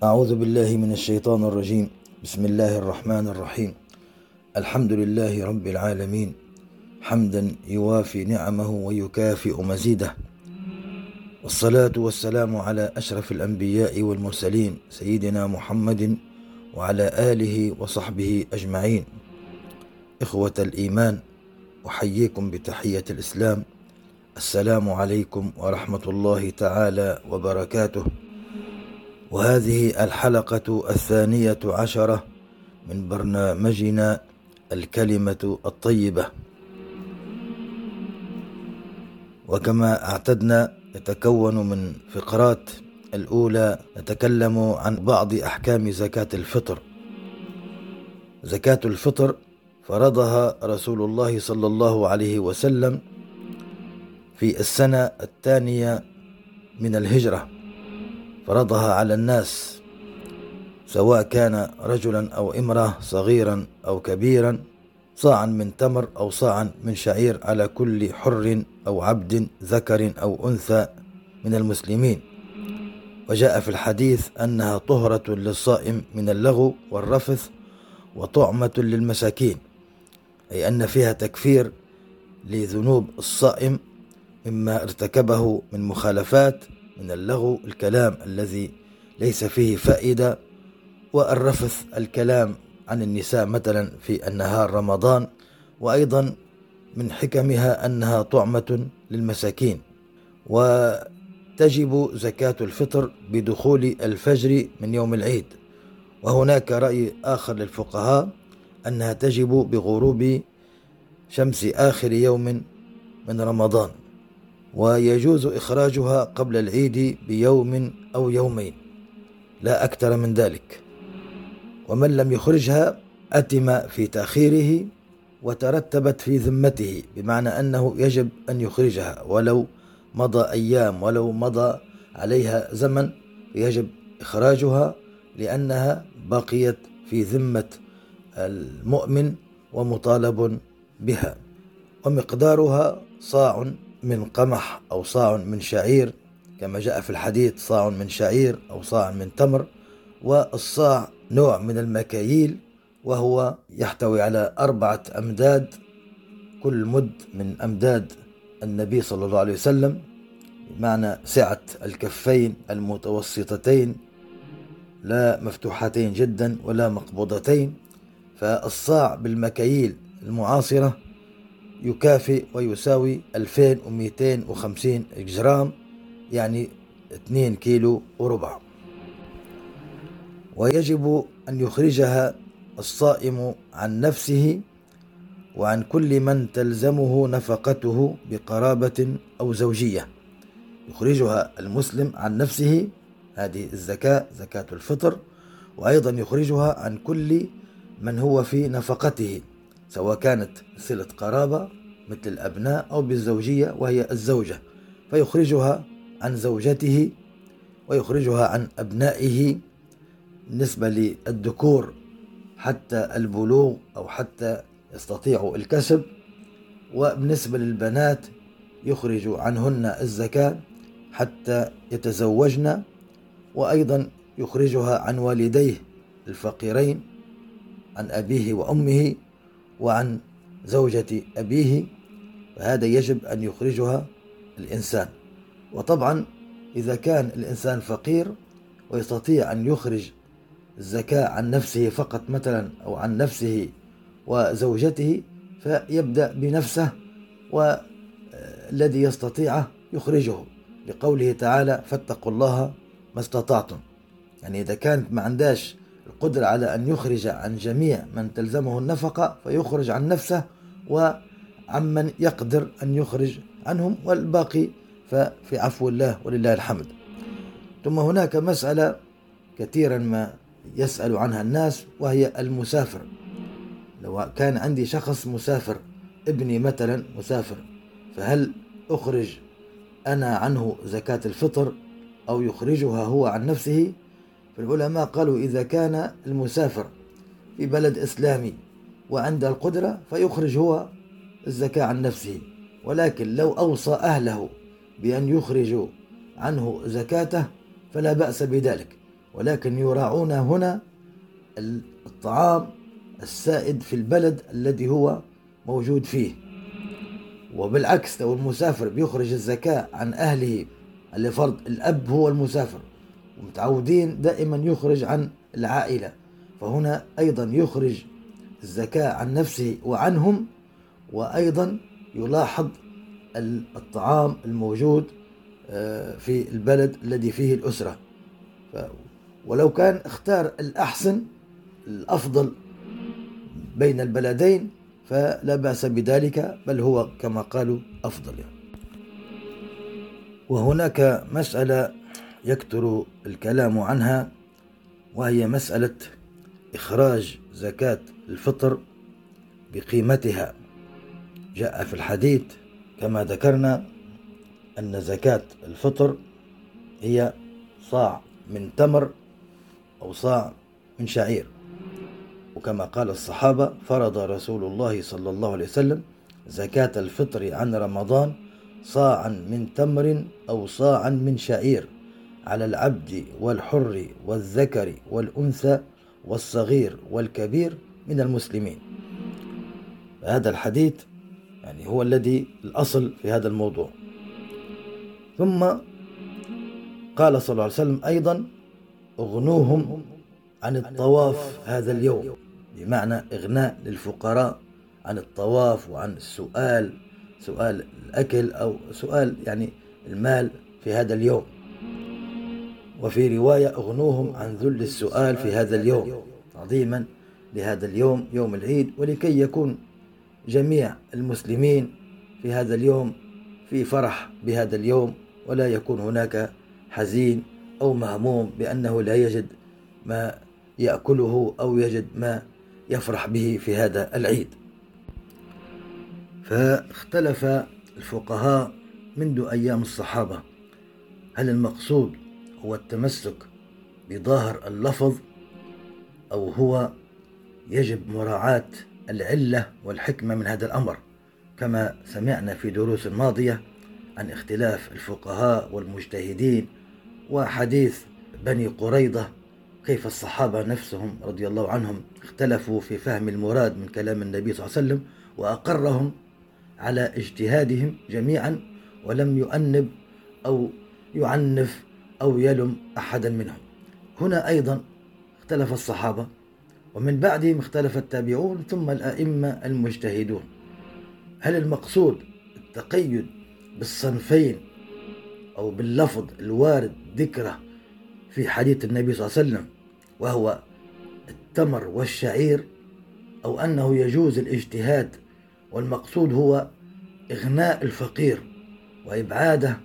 أعوذ بالله من الشيطان الرجيم. بسم الله الرحمن الرحيم. الحمد لله رب العالمين. حمدا يوافي نعمه ويكافئ مزيده. والصلاة والسلام على أشرف الأنبياء والمرسلين سيدنا محمد وعلى آله وصحبه أجمعين. إخوة الإيمان أحييكم بتحية الإسلام. السلام عليكم ورحمة الله تعالى وبركاته. وهذه الحلقة الثانية عشرة من برنامجنا الكلمة الطيبة. وكما اعتدنا يتكون من فقرات الأولى نتكلم عن بعض أحكام زكاة الفطر. زكاة الفطر فرضها رسول الله صلى الله عليه وسلم في السنة الثانية من الهجرة. فرضها على الناس سواء كان رجلا أو امرأة صغيرا أو كبيرا صاعا من تمر أو صاعا من شعير على كل حر أو عبد ذكر أو أنثى من المسلمين. وجاء في الحديث أنها طهرة للصائم من اللغو والرفث وطعمة للمساكين أي أن فيها تكفير لذنوب الصائم مما ارتكبه من مخالفات من اللغو الكلام الذي ليس فيه فائدة والرفث الكلام عن النساء مثلا في النهار رمضان وأيضا من حكمها أنها طعمة للمساكين. وتجب زكاة الفطر بدخول الفجر من يوم العيد. وهناك رأي آخر للفقهاء أنها تجب بغروب شمس آخر يوم من رمضان. ويجوز إخراجها قبل العيد بيوم أو يومين. لا أكثر من ذلك. ومن لم يخرجها أتم في تأخيره وترتبت في ذمته بمعنى أنه يجب أن يخرجها. ولو مضى أيام ولو مضى عليها زمن يجب إخراجها لأنها بقيت في ذمة المؤمن ومطالب بها. ومقدارها صاع من قمح أو صاع من شعير كما جاء في الحديث صاع من شعير أو صاع من تمر والصاع نوع من المكاييل وهو يحتوي على أربعة أمداد كل مد من أمداد النبي صلى الله عليه وسلم بمعنى سعة الكفين المتوسطتين لا مفتوحتين جدا ولا مقبوضتين فالصاع بالمكاييل المعاصرة يكافئ ويساوي 2250 جرام يعني 2 كيلو وربع. ويجب أن يخرجها الصائم عن نفسه وعن كل من تلزمه نفقته بقرابة أو زوجية. يخرجها المسلم عن نفسه هذه الزكاة زكاة الفطر. وأيضا يخرجها عن كل من هو في نفقته سواء كانت صلة قرابة مثل الأبناء أو بالزوجية وهي الزوجة فيخرجها عن زوجته ويخرجها عن أبنائه بالنسبة للذكور حتى البلوغ أو حتى يستطيعوا الكسب وبالنسبة للبنات يخرج عنهن الزكاة حتى يتزوجن وأيضا يخرجها عن والديه الفقيرين عن أبيه وأمه وعن زوجة أبيه فهذا يجب أن يخرجها الإنسان. وطبعا إذا كان الإنسان فقير ويستطيع أن يخرج الزكاة عن نفسه فقط مثلا أو عن نفسه وزوجته فيبدأ بنفسه والذي يستطيعه يخرجه. لقوله تعالى فاتقوا الله ما استطعتم. يعني إذا كانت ما عنداش القدرة على أن يخرج عن جميع من تلزمه النفقة فيخرج عن نفسه وعمن يقدر أن يخرج عنهم والباقي ففي عفو الله ولله الحمد. ثم هناك مسألة كثيرا ما يسأل عنها الناس وهي المسافر. لو كان عندي شخص مسافر ابني مثلا مسافر فهل أخرج أنا عنه زكاة الفطر أو يخرجها هو عن نفسه؟ فالعلماء قالوا إذا كان المسافر في بلد إسلامي وعنده القدرة فيخرج هو الزكاة عن نفسه ولكن لو أوصى أهله بأن يخرجوا عنه زكاته فلا بأس بذلك. ولكن يراعون هنا الطعام السائد في البلد الذي هو موجود فيه. وبالعكس لو المسافر بيخرج الزكاة عن أهله اللي فرض الأب هو المسافر. ومتعودين دائما يخرج عن العائلة. فهنا أيضا يخرج الزكاة عن نفسه وعنهم وأيضا يلاحظ الطعام الموجود آه، في البلد الذي فيه الأسرة ولو كان اختار الأحسن الأفضل بين البلدين فلا بأس بذلك بل هو كما قالوا أفضل يعني. وهناك مسألة يكثر الكلام عنها وهي مسألة إخراج زكاة الفطر بقيمتها جاء في الحديث كما ذكرنا أن زكاة الفطر هي صاع من تمر أو صاع من شعير. وكما قال الصحابة فرض رسول الله صلى الله عليه وسلم زكاة الفطر عن رمضان صاعا من تمر أو صاعا من شعير على العبد والحر والذكر والأنثى والصغير والكبير من المسلمين. هذا الحديث يعني هو الذي الأصل في هذا الموضوع. ثم قال صلى الله عليه وسلم أيضا اغنوهم عن الطواف هذا اليوم بمعنى إغناء للفقراء عن الطواف وعن السؤال سؤال الأكل أو سؤال يعني المال في هذا اليوم. وفي رواية اغنوهم عن ذل السؤال في هذا اليوم تعظيما لهذا اليوم يوم العيد ولكي يكون جميع المسلمين في هذا اليوم في فرح بهذا اليوم ولا يكون هناك حزين أو مهموم بأنه لا يجد ما يأكله أو يجد ما يفرح به في هذا العيد. فاختلف الفقهاء منذ أيام الصحابة. هل المقصود هو التمسك بظاهر اللفظ أو هو يجب مراعاة العلة والحكمة من هذا الأمر. كما سمعنا في دروس ماضية عن اختلاف الفقهاء والمجتهدين وحديث بني قريضة كيف الصحابة نفسهم رضي الله عنهم اختلفوا في فهم المراد من كلام النبي صلى الله عليه وسلم وأقرهم على اجتهادهم جميعا ولم يؤنب أو يعنف أو يلم أحدا منهم. هنا أيضا اختلف الصحابة ومن بعدهم اختلف التابعون ثم الأئمة المجتهدون. هل المقصود التقيد بالصنفين أو باللفظ الوارد ذكره في حديث النبي صلى الله عليه وسلم وهو التمر والشعير أو أنه يجوز الاجتهاد والمقصود هو إغناء الفقير وإبعاده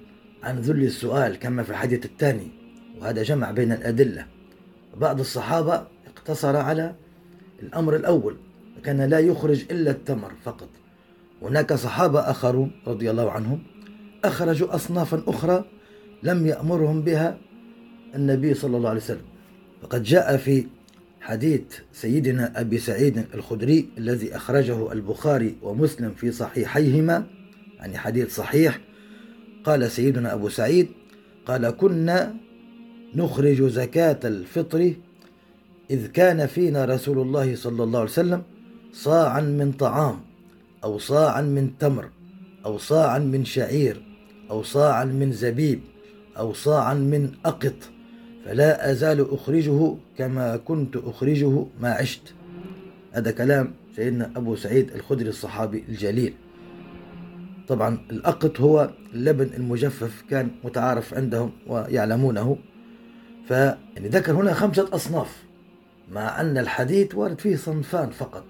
عن ذل السؤال كما في الحديث الثاني وهذا جمع بين الأدلة. بعض الصحابة اقتصر على الأمر الأول كان لا يخرج إلا التمر فقط. هناك صحابة آخرون رضي الله عنهم أخرجوا أصنافا أخرى لم يأمرهم بها النبي صلى الله عليه وسلم. فقد جاء في حديث سيدنا أبي سعيد الخدري الذي أخرجه البخاري ومسلم في صحيحيهما يعني حديث صحيح. قال سيدنا أبو سعيد قال كنا نخرج زكاة الفطر إذ كان فينا رسول الله صلى الله عليه وسلم صاعا من طعام أو صاعا من تمر أو صاعا من شعير أو صاعا من زبيب أو صاعا من أقط فلا أزال أخرجه كما كنت أخرجه ما عشت. هذا كلام سيدنا أبو سعيد الخدري الصحابي الجليل. طبعا الأقط هو اللبن المجفف كان متعارف عندهم ويعلمونه. ف يعني ذكر هنا خمسة أصناف. مع أن الحديث وارد فيه صنفان فقط.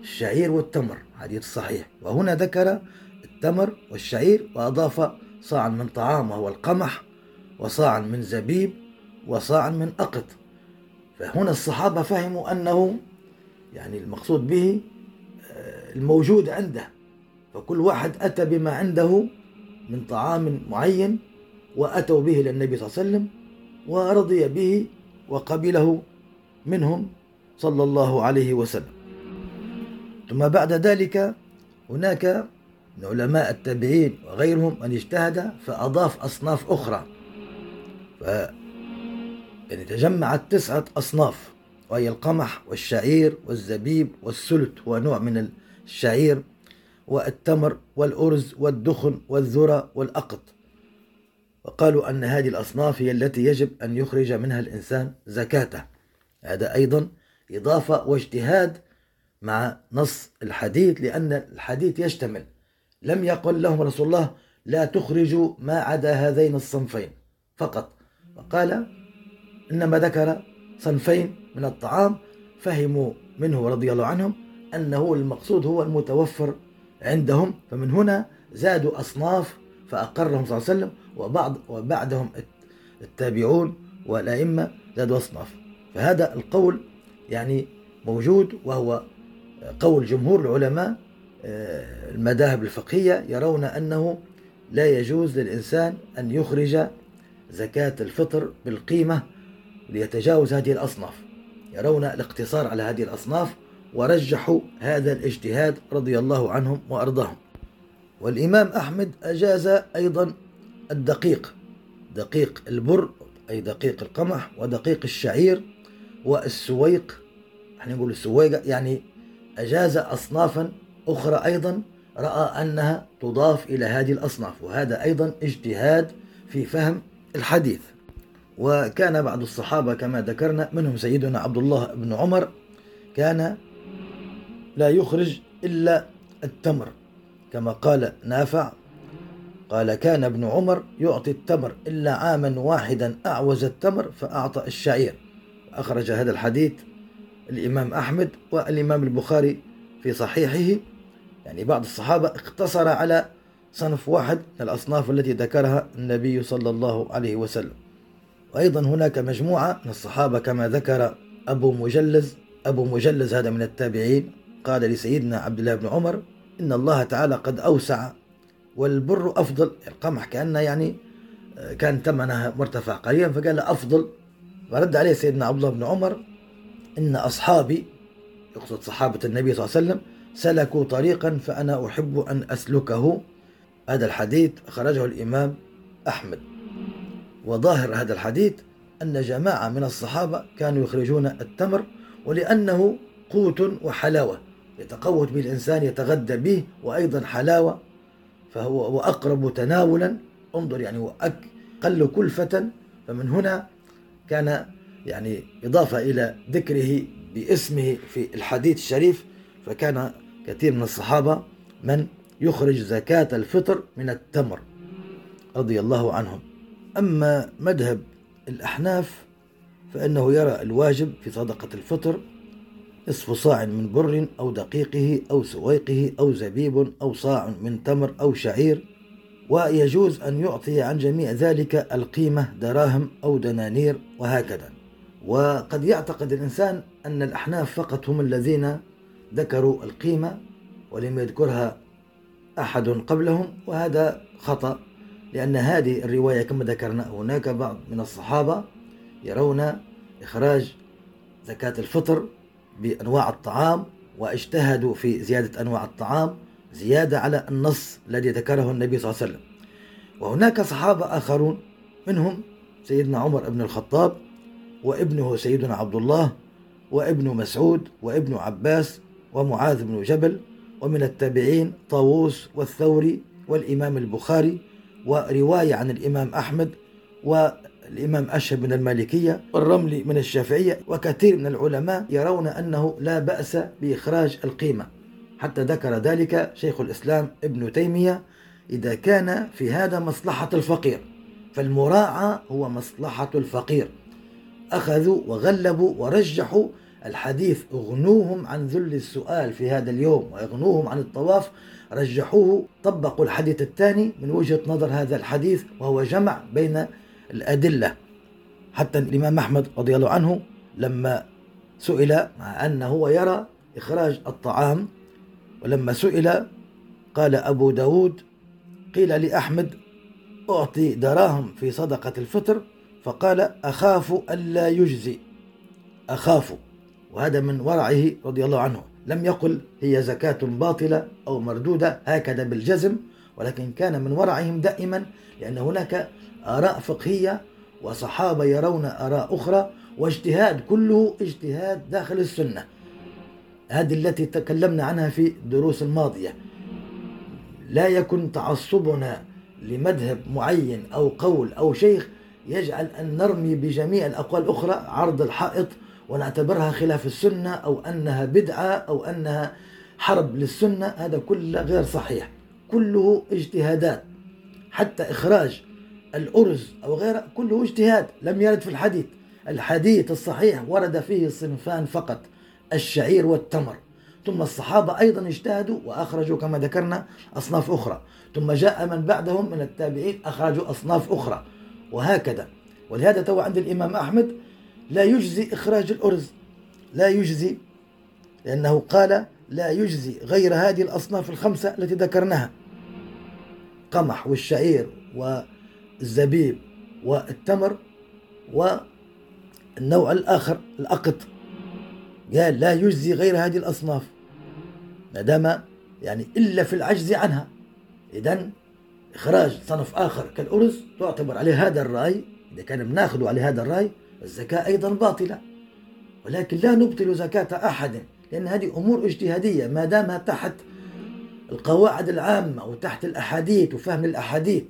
الشعير والتمر حديث صحيح. وهنا ذكر التمر والشعير وأضاف صاعا من طعام وهو القمح وصاعا من زبيب وصاعا من أقط. فهنا الصحابة فهموا أنه يعني المقصود به آه، الموجود عنده. فكل واحد أتى بما عنده من طعام معين وأتوا به للنبي صلى الله عليه وسلم ورضي به وقبله منهم صلى الله عليه وسلم. ثم بعد ذلك هناك من علماء التابعين وغيرهم من اجتهد فأضاف أصناف أخرى. ف يعني تجمعت تسعة أصناف وهي القمح والشعير والزبيب والسلت هو نوع من الشعير والتمر والأرز والدخن والذرة والأقط. وقالوا أن هذه الأصناف هي التي يجب أن يخرج منها الإنسان زكاته. هذا أيضا إضافة واجتهاد مع نص الحديث لأن الحديث يشتمل. لم يقل لهم رسول الله لا تخرجوا ما عدا هذين الصنفين. فقط. وقال إنما ذكر صنفين من الطعام فهموا منه رضي الله عنهم أنه المقصود هو المتوفر عندهم فمن هنا زادوا أصناف فأقرهم صلى الله عليه وسلم وبعض وبعدهم التابعون والأئمة زادوا أصناف. فهذا القول يعني موجود وهو قول جمهور العلماء آه، المذاهب الفقهية يرون أنه لا يجوز للإنسان أن يخرج زكاة الفطر بالقيمة ليتجاوز هذه الأصناف. يرون الاقتصار على هذه الأصناف ورجحوا هذا الاجتهاد رضي الله عنهم وأرضاهم. والإمام أحمد أجاز أيضا الدقيق دقيق البر أي دقيق القمح ودقيق الشعير. والسويق إحنا نقول السويقة يعني أجاز أصنافا أخرى أيضا رأى أنها تضاف إلى هذه الأصناف وهذا أيضا اجتهاد في فهم الحديث. وكان بعض الصحابة كما ذكرنا منهم سيدنا عبد الله بن عمر كان لا يخرج إلا التمر كما قال نافع قال كان ابن عمر يعطي التمر إلا عاما واحدا أعوز التمر فأعطى الشعير. أخرج هذا الحديث الإمام أحمد والإمام البخاري في صحيحه. يعني بعض الصحابة اقتصر على صنف واحد من الأصناف التي ذكرها النبي صلى الله عليه وسلم. وأيضا هناك مجموعة من الصحابة كما ذكر أبو مجلز. أبو مجلز هذا من التابعين قال لسيدنا عبد الله بن عمر إن الله تعالى قد أوسع والبر أفضل. القمح كأنه يعني كان ثمنها مرتفع قليلا فقال أفضل ورد عليه سيدنا عبد الله بن عمر إن أصحابي يقصد صحابة النبي صلى الله عليه وسلم سلكوا طريقا فأنا أحب أن أسلكه. هذا الحديث خرجه الإمام أحمد. وظاهر هذا الحديث أن جماعة من الصحابة كانوا يخرجون التمر ولأنه قوت وحلاوة. يتقوت به الإنسان يتغدى به وأيضا حلاوة. فهو وأقرب تناولا انظر يعني وأقل كلفة. فمن هنا كان يعني إضافة إلى ذكره باسمه في الحديث الشريف فكان كثير من الصحابة من يخرج زكاة الفطر من التمر رضي الله عنهم. أما مذهب الأحناف فإنه يرى الواجب في صدقة الفطر نصف صاع من بر أو دقيقه أو سويقه أو زبيب أو صاع من تمر أو شعير ويجوز أن يعطي عن جميع ذلك القيمة دراهم أو دنانير وهكذا. وقد يعتقد الإنسان أن الأحناف فقط هم الذين ذكروا القيمة ولم يذكرها أحد قبلهم وهذا خطأ لأن هذه الرواية كما ذكرنا هناك بعض من الصحابة يرون إخراج زكاة الفطر بأنواع الطعام واجتهدوا في زيادة أنواع الطعام زيادة على النص الذي ذكره النبي صلى الله عليه وسلم. وهناك صحابة آخرون منهم سيدنا عمر بن الخطاب وابنه سيدنا عبد الله وابن مسعود وابن عباس ومعاذ بن جبل ومن التابعين طاووس والثوري والإمام البخاري ورواية عن الإمام أحمد والإمام أشهب من المالكية والرملي من الشافعية وكثير من العلماء يرون أنه لا بأس بإخراج القيمة. حتى ذكر ذلك شيخ الإسلام ابن تيمية إذا كان في هذا مصلحة الفقير. فالمراعى هو مصلحة الفقير. أخذوا وغلبوا ورجحوا الحديث اغنوهم عن ذل السؤال في هذا اليوم واغنوهم عن الطواف. رجحوه طبقوا الحديث الثاني من وجهة نظر هذا الحديث وهو جمع بين الأدلة. حتى الإمام أحمد رضي الله عنه لما سئل مع أنه يرى إخراج الطعام ولما سئل قال أبو داود قيل لأحمد أعطي دراهم في صدقة الفطر فقال أخاف ألا يجزي. أخاف وهذا من ورعه رضي الله عنه. لم يقل هي زكاة باطلة أو مردودة هكذا بالجزم ولكن كان من ورعهم دائما لأن هناك آراء فقهية وصحابة يرون آراء أخرى واجتهاد كله اجتهاد داخل السنة. هذه التي تكلمنا عنها في الدروس الماضية. لا يكن تعصبنا لمذهب معين أو قول أو شيخ يجعل أن نرمي بجميع الأقوال الأخرى عرض الحائط ونعتبرها خلاف السنة أو أنها بدعة أو أنها حرب للسنة. هذا كله غير صحيح. كله اجتهادات. حتى إخراج الأرز أو غيره كله اجتهاد. لم يرد في الحديث. الحديث الصحيح ورد فيه صنفان فقط. الشعير والتمر. ثم الصحابة أيضا اجتهدوا وأخرجوا كما ذكرنا أصناف أخرى. ثم جاء من بعدهم من التابعين أخرجوا أصناف أخرى. وهكذا. ولهذا تو عند الإمام أحمد لا يجزي إخراج الأرز. لا يجزي لأنه قال لا يجزي غير هذه الأصناف الخمسة التي ذكرناها. قمح والشعير والزبيب والتمر والنوع الآخر الأقط. قال لا يجزي غير هذه الأصناف. ما دام يعني إلا في العجز عنها. إذا إخراج صنف آخر كالأرز تعتبر عليه هذا الرأي. إذا كان بناخذ على هذا الرأي الزكاة أيضا باطلة. ولكن لا نبطل زكاة أحد لأن هذه أمور اجتهادية. ما دامها تحت القواعد العامة وتحت الأحاديث وفهم الأحاديث.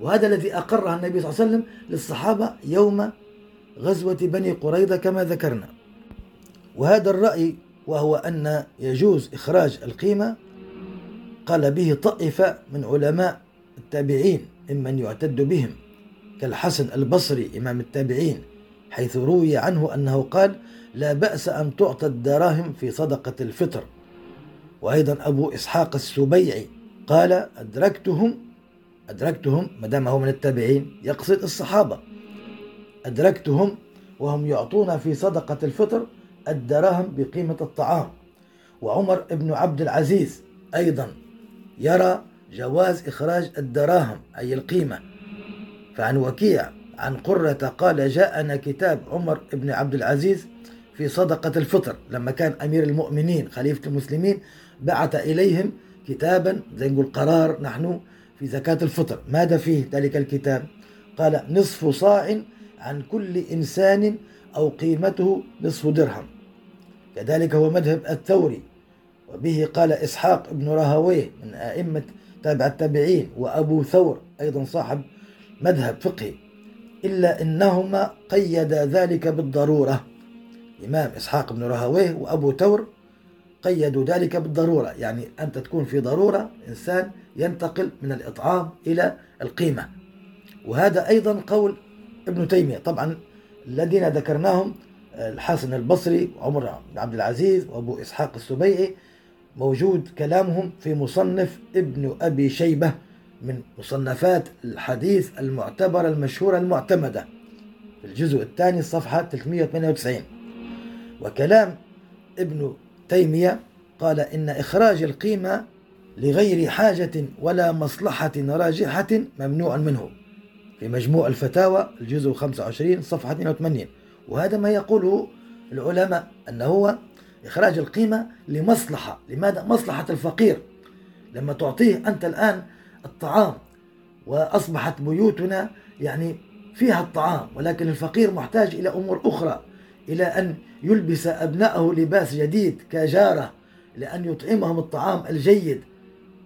وهذا الذي أقرها النبي صلى الله عليه وسلم للصحابة يوم غزوة بني قريظة كما ذكرنا. وهذا الرأي وهو أن يجوز إخراج القيمة قال به طائفة من علماء التابعين ممن يعتد بهم كالحسن البصري إمام التابعين حيث روي عنه أنه قال لا بأس أن تعطى الدراهم في صدقة الفطر وأيضا أبو إسحاق السبيعي قال أدركتهم أدركتهم ما دام هو من التابعين يقصد الصحابة. أدركتهم وهم يعطون في صدقة الفطر الدراهم بقيمة الطعام. وعمر بن عبد العزيز أيضا يرى جواز إخراج الدراهم أي القيمة. فعن وكيع عن قرة قال جاءنا كتاب عمر بن عبد العزيز في صدقة الفطر لما كان أمير المؤمنين خليفة المسلمين بعث إليهم كتابا زي نقول قرار نحن في زكاة الفطر. ماذا فيه ذلك الكتاب؟ قال نصف صاع عن كل إنسان أو قيمته نصف درهم. كذلك هو مذهب الثوري. وبه قال إسحاق بن راهويه من أئمة تابع التابعين وأبو ثور أيضا صاحب مذهب فقهي إلا أنهما قيدا ذلك بالضرورة. الإمام إسحاق بن راهويه وأبو ثور قيدوا ذلك بالضرورة يعني أنت تكون في ضرورة إنسان ينتقل من الإطعام إلى القيمة. وهذا أيضا قول ابن تيمية. طبعا الذين ذكرناهم الحسن البصري وعمر بن عبد العزيز وأبو إسحاق السبيعي موجود كلامهم في مصنف ابن أبي شيبة من مصنفات الحديث المعتبرة المشهورة المعتمدة في الجزء الثاني صفحة 398 وكلام ابن تيمية قال إن إخراج القيمة لغير حاجة ولا مصلحة راجحة ممنوع منه في مجموع الفتاوى الجزء 25 صفحة 82 وهذا ما يقوله العلماء أنه هو إخراج القيمة لمصلحة. لماذا؟ مصلحة الفقير. لما تعطيه أنت الآن الطعام وأصبحت بيوتنا يعني فيها الطعام ولكن الفقير محتاج إلى أمور أخرى إلى أن يلبس أبنائه لباس جديد كجارة لأن يطعمهم الطعام الجيد.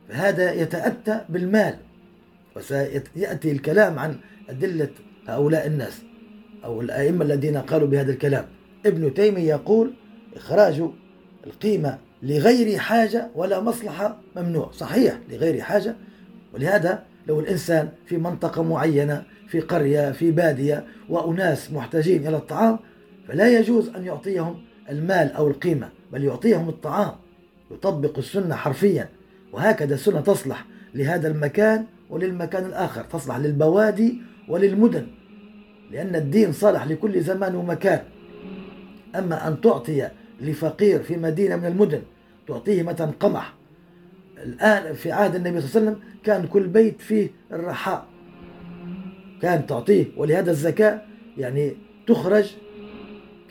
فهذا يتأتى بالمال وسيأتي الكلام عن أدلة هؤلاء الناس. أو الأئمة الذين قالوا بهذا الكلام. ابن تيمية يقول إخراج القيمة لغير حاجة ولا مصلحة ممنوع. صحيح لغير حاجة. ولهذا لو الإنسان في منطقة معينة في قرية في بادية وأناس محتاجين إلى الطعام فلا يجوز أن يعطيهم المال أو القيمة بل يعطيهم الطعام. يطبق السنة حرفيا. وهكذا السنة تصلح لهذا المكان وللمكان الآخر تصلح للبوادي وللمدن. لأن الدين صالح لكل زمان ومكان. أما أن تعطي لفقير في مدينة من المدن تعطيه مثلا قمح. الآن في عهد النبي صلى الله عليه وسلم كان كل بيت فيه الرحاء. كان تعطيه ولهذا الزكاة يعني تخرج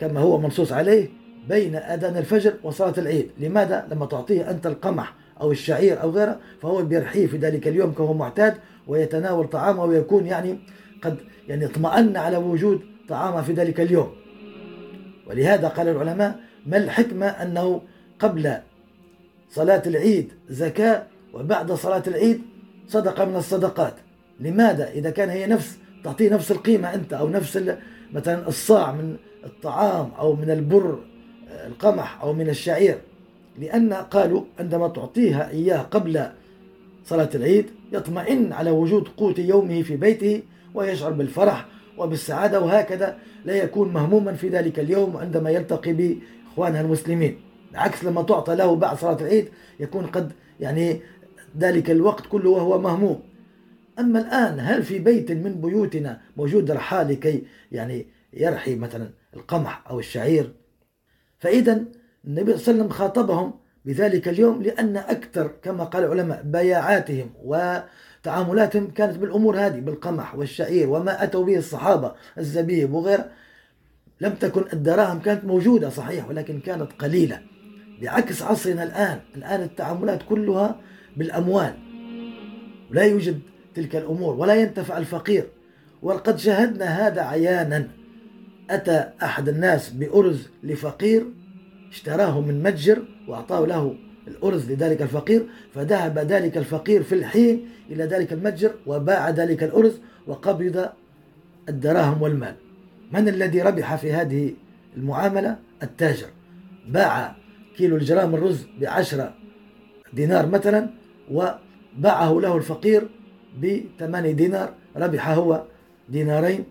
كما هو منصوص عليه بين أذان الفجر وصلاة العيد. لماذا؟ لما تعطيه أنت القمح أو الشعير أو غيره فهو بيرحيه في ذلك اليوم كهو معتاد ويتناول طعامه ويكون يعني قد يعني اطمأن على وجود طعامه في ذلك اليوم. ولهذا قال العلماء ما الحكمة أنه قبل صلاة العيد زكاة وبعد صلاة العيد صدقة من الصدقات. لماذا؟ إذا كان هي نفس تعطيه نفس القيمة أنت أو نفس مثلا الصاع من الطعام أو من البر القمح أو من الشعير. لأن قالوا عندما تعطيها إياه قبل صلاة العيد يطمئن على وجود قوت يومه في بيته ويشعر بالفرح وبالسعادة وهكذا لا يكون مهموما في ذلك اليوم عندما يلتقي بإخوانها المسلمين. عكس لما تعطى له بعد صلاة العيد يكون قد يعني ذلك الوقت كله وهو مهموم. أما الآن هل في بيت من بيوتنا موجود رحال لكي يعني يرحي مثلا القمح أو الشعير؟ فإذا النبي صلى الله عليه وسلم خاطبهم بذلك اليوم لأن أكثر كما قال العلماء بياعاتهم وتعاملاتهم كانت بالأمور هذه بالقمح والشعير وما أتوا به الصحابة الزبيب وغيره لم تكن الدراهم كانت موجودة صحيح ولكن كانت قليلة. بعكس عصرنا الآن الآن التعاملات كلها بالأموال. لا يوجد تلك الأمور ولا ينتفع الفقير. وقد شاهدنا هذا عيانا. أتى أحد الناس بأرز لفقير اشتراه من متجر وأعطاه له الأرز لذلك الفقير فذهب ذلك الفقير في الحين إلى ذلك المتجر وباع ذلك الأرز وقبض الدراهم والمال. من الذي ربح في هذه المعاملة؟ التاجر. باع كيلو الجرام الرز بعشرة دينار مثلا وباعه له الفقير بثمانية دينار ربح هو دينارين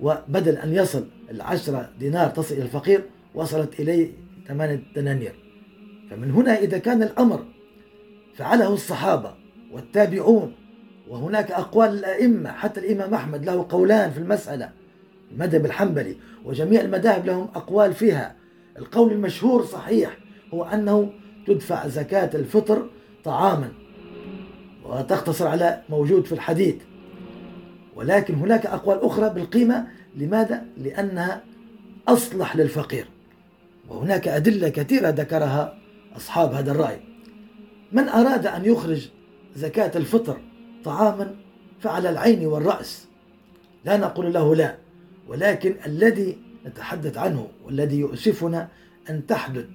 وبدل أن يصل العشرة دينار تصل إلى الفقير وصلت إليه ثمانية دنانير. فمن هنا إذا كان الأمر فعله الصحابة والتابعون وهناك أقوال الأئمة حتى الإمام أحمد له قولان في المسألة المذهب الحنبلي وجميع المذاهب لهم أقوال فيها. القول المشهور صحيح هو أنه تدفع زكاة الفطر طعاما وتقتصر على موجود في الحديث. ولكن هناك أقوال أخرى بالقيمة. لماذا؟ لأنها أصلح للفقير. وهناك أدلة كثيرة ذكرها أصحاب هذا الرأي. من أراد أن يخرج زكاة الفطر طعاما فعلى العين والرأس؟ لا نقول له لا ولكن الذي نتحدث عنه والذي يؤسفنا أن تحدث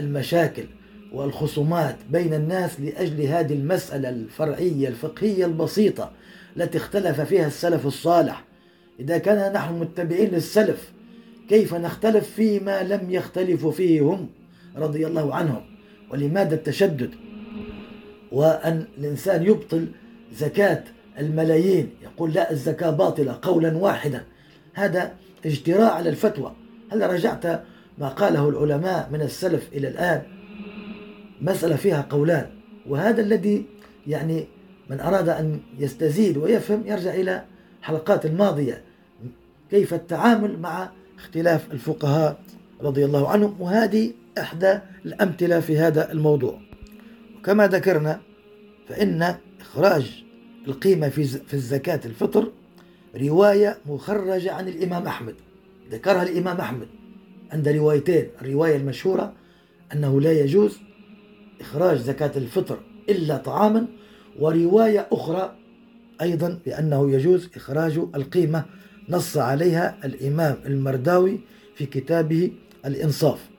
المشاكل والخصومات بين الناس لأجل هذه المسألة الفرعية الفقهية البسيطة التي اختلف فيها السلف الصالح. إذا كان نحن متبعين للسلف كيف نختلف فيما لم يختلفوا فيه هم رضي الله عنهم؟ ولماذا التشدد؟ وأن الإنسان يبطل زكاة الملايين يقول لا الزكاة باطلة قولا واحدا. هذا اجتراء على الفتوى. هل رجعت ما قاله العلماء من السلف إلى الآن؟ مسألة فيها قولان. وهذا الذي يعني من أراد أن يستزيد ويفهم يرجع إلى الحلقات الماضية. كيف التعامل مع اختلاف الفقهاء رضي الله عنهم؟ وهذه إحدى الأمثلة في هذا الموضوع. وكما ذكرنا فإن إخراج القيمة في الزكاة الفطر رواية مخرجة عن الإمام أحمد. ذكرها الإمام أحمد عند روايتين الرواية المشهورة أنه لا يجوز إخراج زكاة الفطر إلا طعاما ورواية أخرى أيضا بأنه يجوز إخراج القيمة نص عليها الإمام المرداوي في كتابه الإنصاف.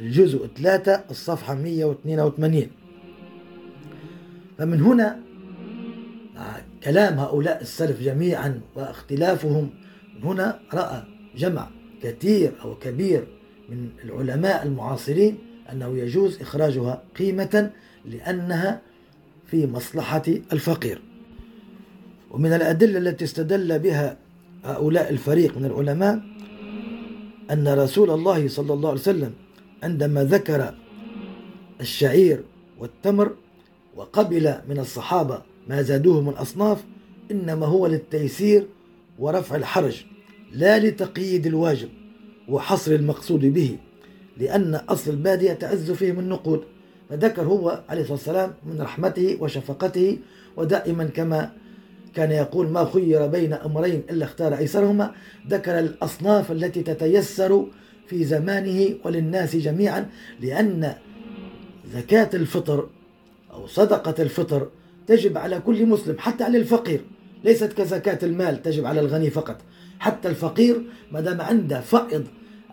الجزء 3 الصفحة 182 فمن هنا كلام هؤلاء السلف جميعا واختلافهم هنا رأى جمع كثير أو كبير من العلماء المعاصرين أنه يجوز إخراجها قيمة لأنها في مصلحة الفقير. ومن الأدلة التي استدل بها هؤلاء الفريق من العلماء أن رسول الله صلى الله عليه وسلم عندما ذكر الشعير والتمر وقبل من الصحابة ما زادوه من أصناف إنما هو للتيسير ورفع الحرج لا لتقييد الواجب وحصر المقصود به لأن أصل البادية تعز فيهم النقود فذكر هو عليه الصلاة والسلام من رحمته وشفقته ودائما كما كان يقول ما خير بين أمرين إلا اختار أيسرهما ذكر الأصناف التي تتيسر في زمانه وللناس جميعا لأن زكاة الفطر أو صدقة الفطر تجب على كل مسلم حتى على الفقير. ليست كزكاة المال تجب على الغني فقط. حتى الفقير ما دام عنده فائض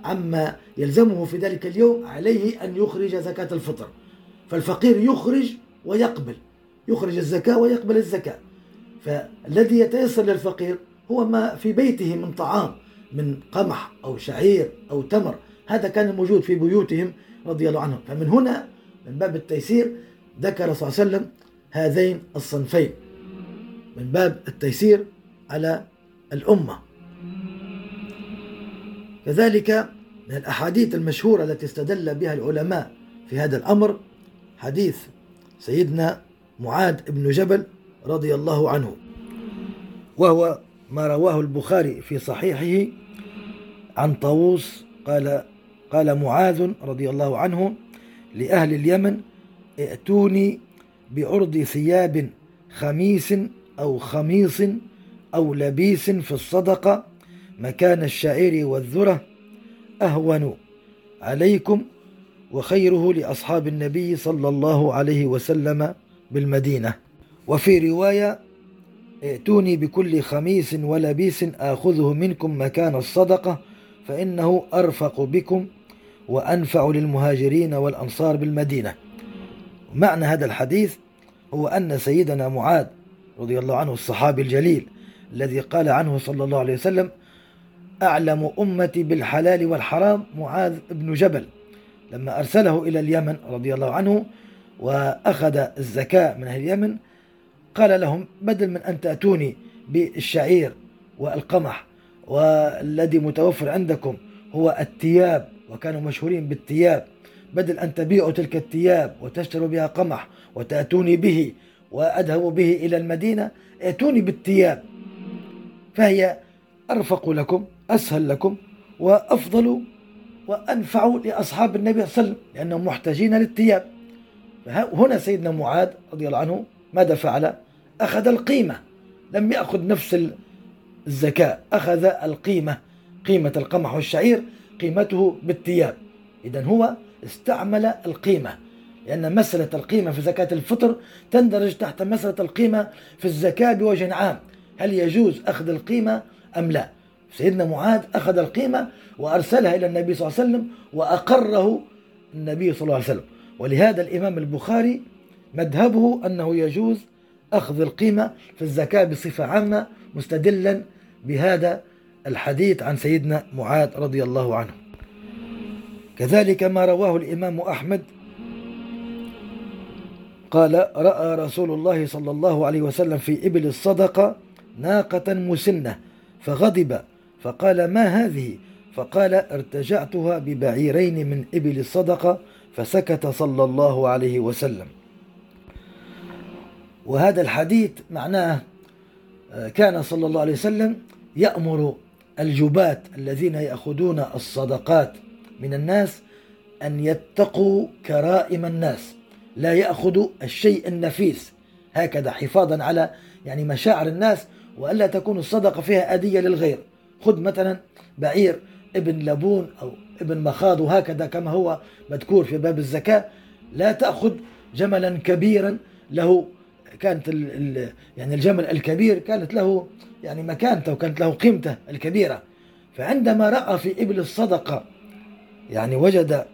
عما يلزمه في ذلك اليوم عليه أن يخرج زكاة الفطر. فالفقير يخرج ويقبل يخرج الزكاة ويقبل الزكاة. فالذي يتيسر للفقير هو ما في بيته من طعام. من قمح أو شعير أو تمر هذا كان موجود في بيوتهم رضي الله عنهم. فمن هنا من باب التيسير ذكر صلى الله عليه وسلم هذين الصنفين. من باب التيسير على الأمة. كذلك من الأحاديث المشهورة التي استدل بها العلماء في هذا الأمر حديث سيدنا معاذ بن جبل رضي الله عنه. وهو ما رواه البخاري في صحيحه عن طاووس قال قال معاذ رضي الله عنه لأهل اليمن ائتوني بعرض ثياب خميس أو خميص أو لبيس في الصدقة مكان الشعير والذرة أهون عليكم وخيره لأصحاب النبي صلى الله عليه وسلم بالمدينة. وفي رواية ائتوني بكل خميس ولبيس آخذه منكم مكان الصدقة فإنه أرفق بكم وأنفع للمهاجرين والأنصار بالمدينة. معنى هذا الحديث هو أن سيدنا معاذ رضي الله عنه الصحابي الجليل الذي قال عنه صلى الله عليه وسلم أعلم أمتي بالحلال والحرام معاذ بن جبل. لما أرسله إلى اليمن رضي الله عنه وأخذ الزكاة من أهل اليمن قال لهم بدل من أن تأتوني بالشعير والقمح والذي متوفر عندكم هو الثياب وكانوا مشهورين بالثياب بدل أن تبيعوا تلك الثياب وتشتروا بها قمح وتأتوني به وأذهب به إلى المدينة ائتوني بالثياب فهي أرفق لكم أسهل لكم وأفضل وأنفع لأصحاب النبي صلى الله عليه وسلم لأنهم محتاجين للثياب هنا سيدنا معاذ رضي الله عنه ماذا فعل؟ أخذ القيمة. لم يأخذ نفس الزكاة. أخذ القيمة. قيمة القمح والشعير قيمته بالثياب. إذا هو استعمل القيمة. لأن مسألة القيمة في زكاة الفطر تندرج تحت مسألة القيمة في الزكاة بوجه عام. هل يجوز أخذ القيمة أم لا؟ سيدنا معاذ أخذ القيمة وأرسلها إلى النبي صلى الله عليه وسلم وأقره النبي صلى الله عليه وسلم. ولهذا الإمام البخاري مذهبه أنه يجوز أخذ القيمة في الزكاة بصفة عامة مستدلا بهذا الحديث عن سيدنا معاذ رضي الله عنه. كذلك ما رواه الإمام أحمد قال رأى رسول الله صلى الله عليه وسلم في إبل الصدقة ناقة مسنة فغضب فقال ما هذه؟ فقال ارتجعتها ببعيرين من إبل الصدقة فسكت صلى الله عليه وسلم. وهذا الحديث معناه آه، كان صلى الله عليه وسلم يأمر الجبات الذين يأخذون الصدقات من الناس أن يتقوا كرائم الناس لا يأخذوا الشيء النفيس. هكذا حفاظا على يعني مشاعر الناس وألا تكون الصدقة فيها أدية للغير. خذ مثلا بعير ابن لبون أو ابن مخاض وهكذا كما هو مذكور في باب الزكاة. لا تأخذ جملا كبيرا له كانت ال ال يعني الجمل الكبير كانت له يعني مكانته وكانت له قيمته الكبيرة. فعندما رأى في إبل الصدقة يعني وجد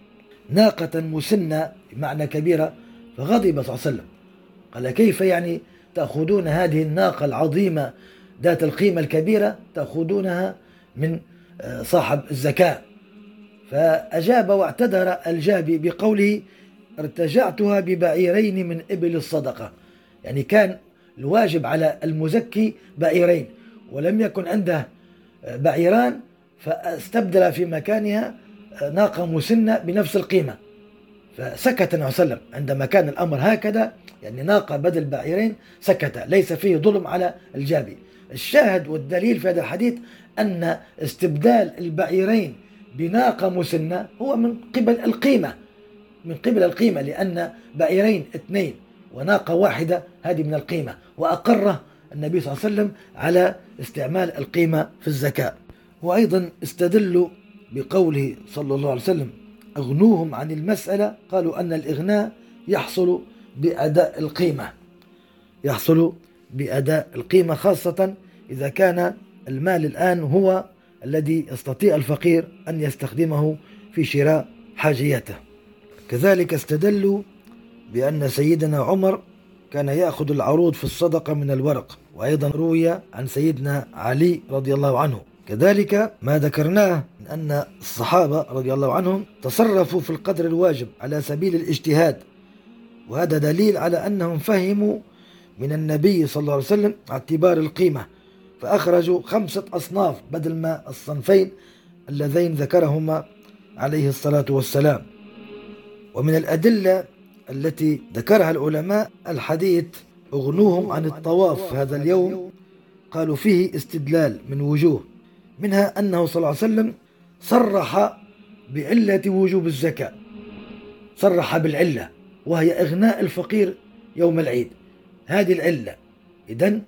ناقة مسنة بمعنى كبيرة فغضب صلى الله عليه وسلم. قال كيف يعني تأخذون هذه الناقة العظيمة ذات القيمة الكبيرة تأخذونها من آه، صاحب الزكاة؟ فأجاب واعتذر الجابي بقوله ارتجعتها ببعيرين من إبل الصدقة. يعني كان الواجب على المزكي بعيرين ولم يكن عنده بعيران فاستبدل في مكانها ناقة مسنة بنفس القيمة. فسكت النبي صلى الله عليه وسلم عندما كان الأمر هكذا يعني ناقة بدل بعيرين سكت ليس فيه ظلم على الجابي. الشاهد والدليل في هذا الحديث أن استبدال البعيرين بناقة مسنة هو من قبل القيمة من قبل القيمة لأن بعيرين اثنين وناقة واحدة هذه من القيمة وأقره النبي صلى الله عليه وسلم على استعمال القيمة في الزكاة. وأيضا استدلوا بقوله صلى الله عليه وسلم أغنوهم عن المسألة قالوا أن الإغناء يحصل بأداء القيمة. يحصل بأداء القيمة خاصة إذا كان المال الآن هو الذي يستطيع الفقير أن يستخدمه في شراء حاجيته كذلك استدلوا بأن سيدنا عمر كان يأخذ العروض في الصدقة من الورق وأيضا روي عن سيدنا علي رضي الله عنه. كذلك ما ذكرناه من أن الصحابة رضي الله عنهم تصرفوا في القدر الواجب على سبيل الاجتهاد وهذا دليل على أنهم فهموا من النبي صلى الله عليه وسلم اعتبار القيمة. فأخرجوا خمسة أصناف بدل ما الصنفين اللذين ذكرهما عليه الصلاة والسلام. ومن الأدلة التي ذكرها العلماء الحديث أغنوهم عن الطواف هذا اليوم قالوا فيه استدلال من وجوه منها أنه صلى الله عليه وسلم صرح بعلة وجوب الزكاة صرح بالعلة وهي إغناء الفقير يوم العيد. هذه العلة إذن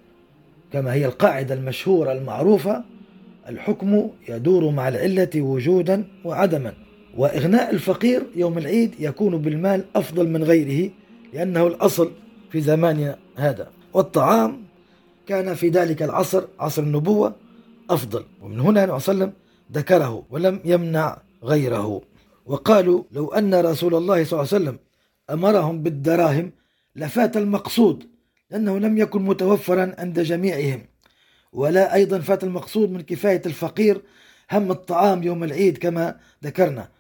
كما هي القاعدة المشهورة المعروفة الحكم يدور مع العلة وجودا وعدما. وإغناء الفقير يوم العيد يكون بالمال أفضل من غيره لأنه الأصل في زماننا هذا. والطعام كان في ذلك العصر عصر النبوة أفضل. ومن هنا النبي صلى الله عليه وسلم ذكره ولم يمنع غيره. وقالوا لو أن رسول الله صلى الله عليه وسلم أمرهم بالدراهم لفات المقصود لأنه لم يكن متوفرا عند جميعهم. ولا أيضا فات المقصود من كفاية الفقير هم الطعام يوم العيد كما ذكرنا.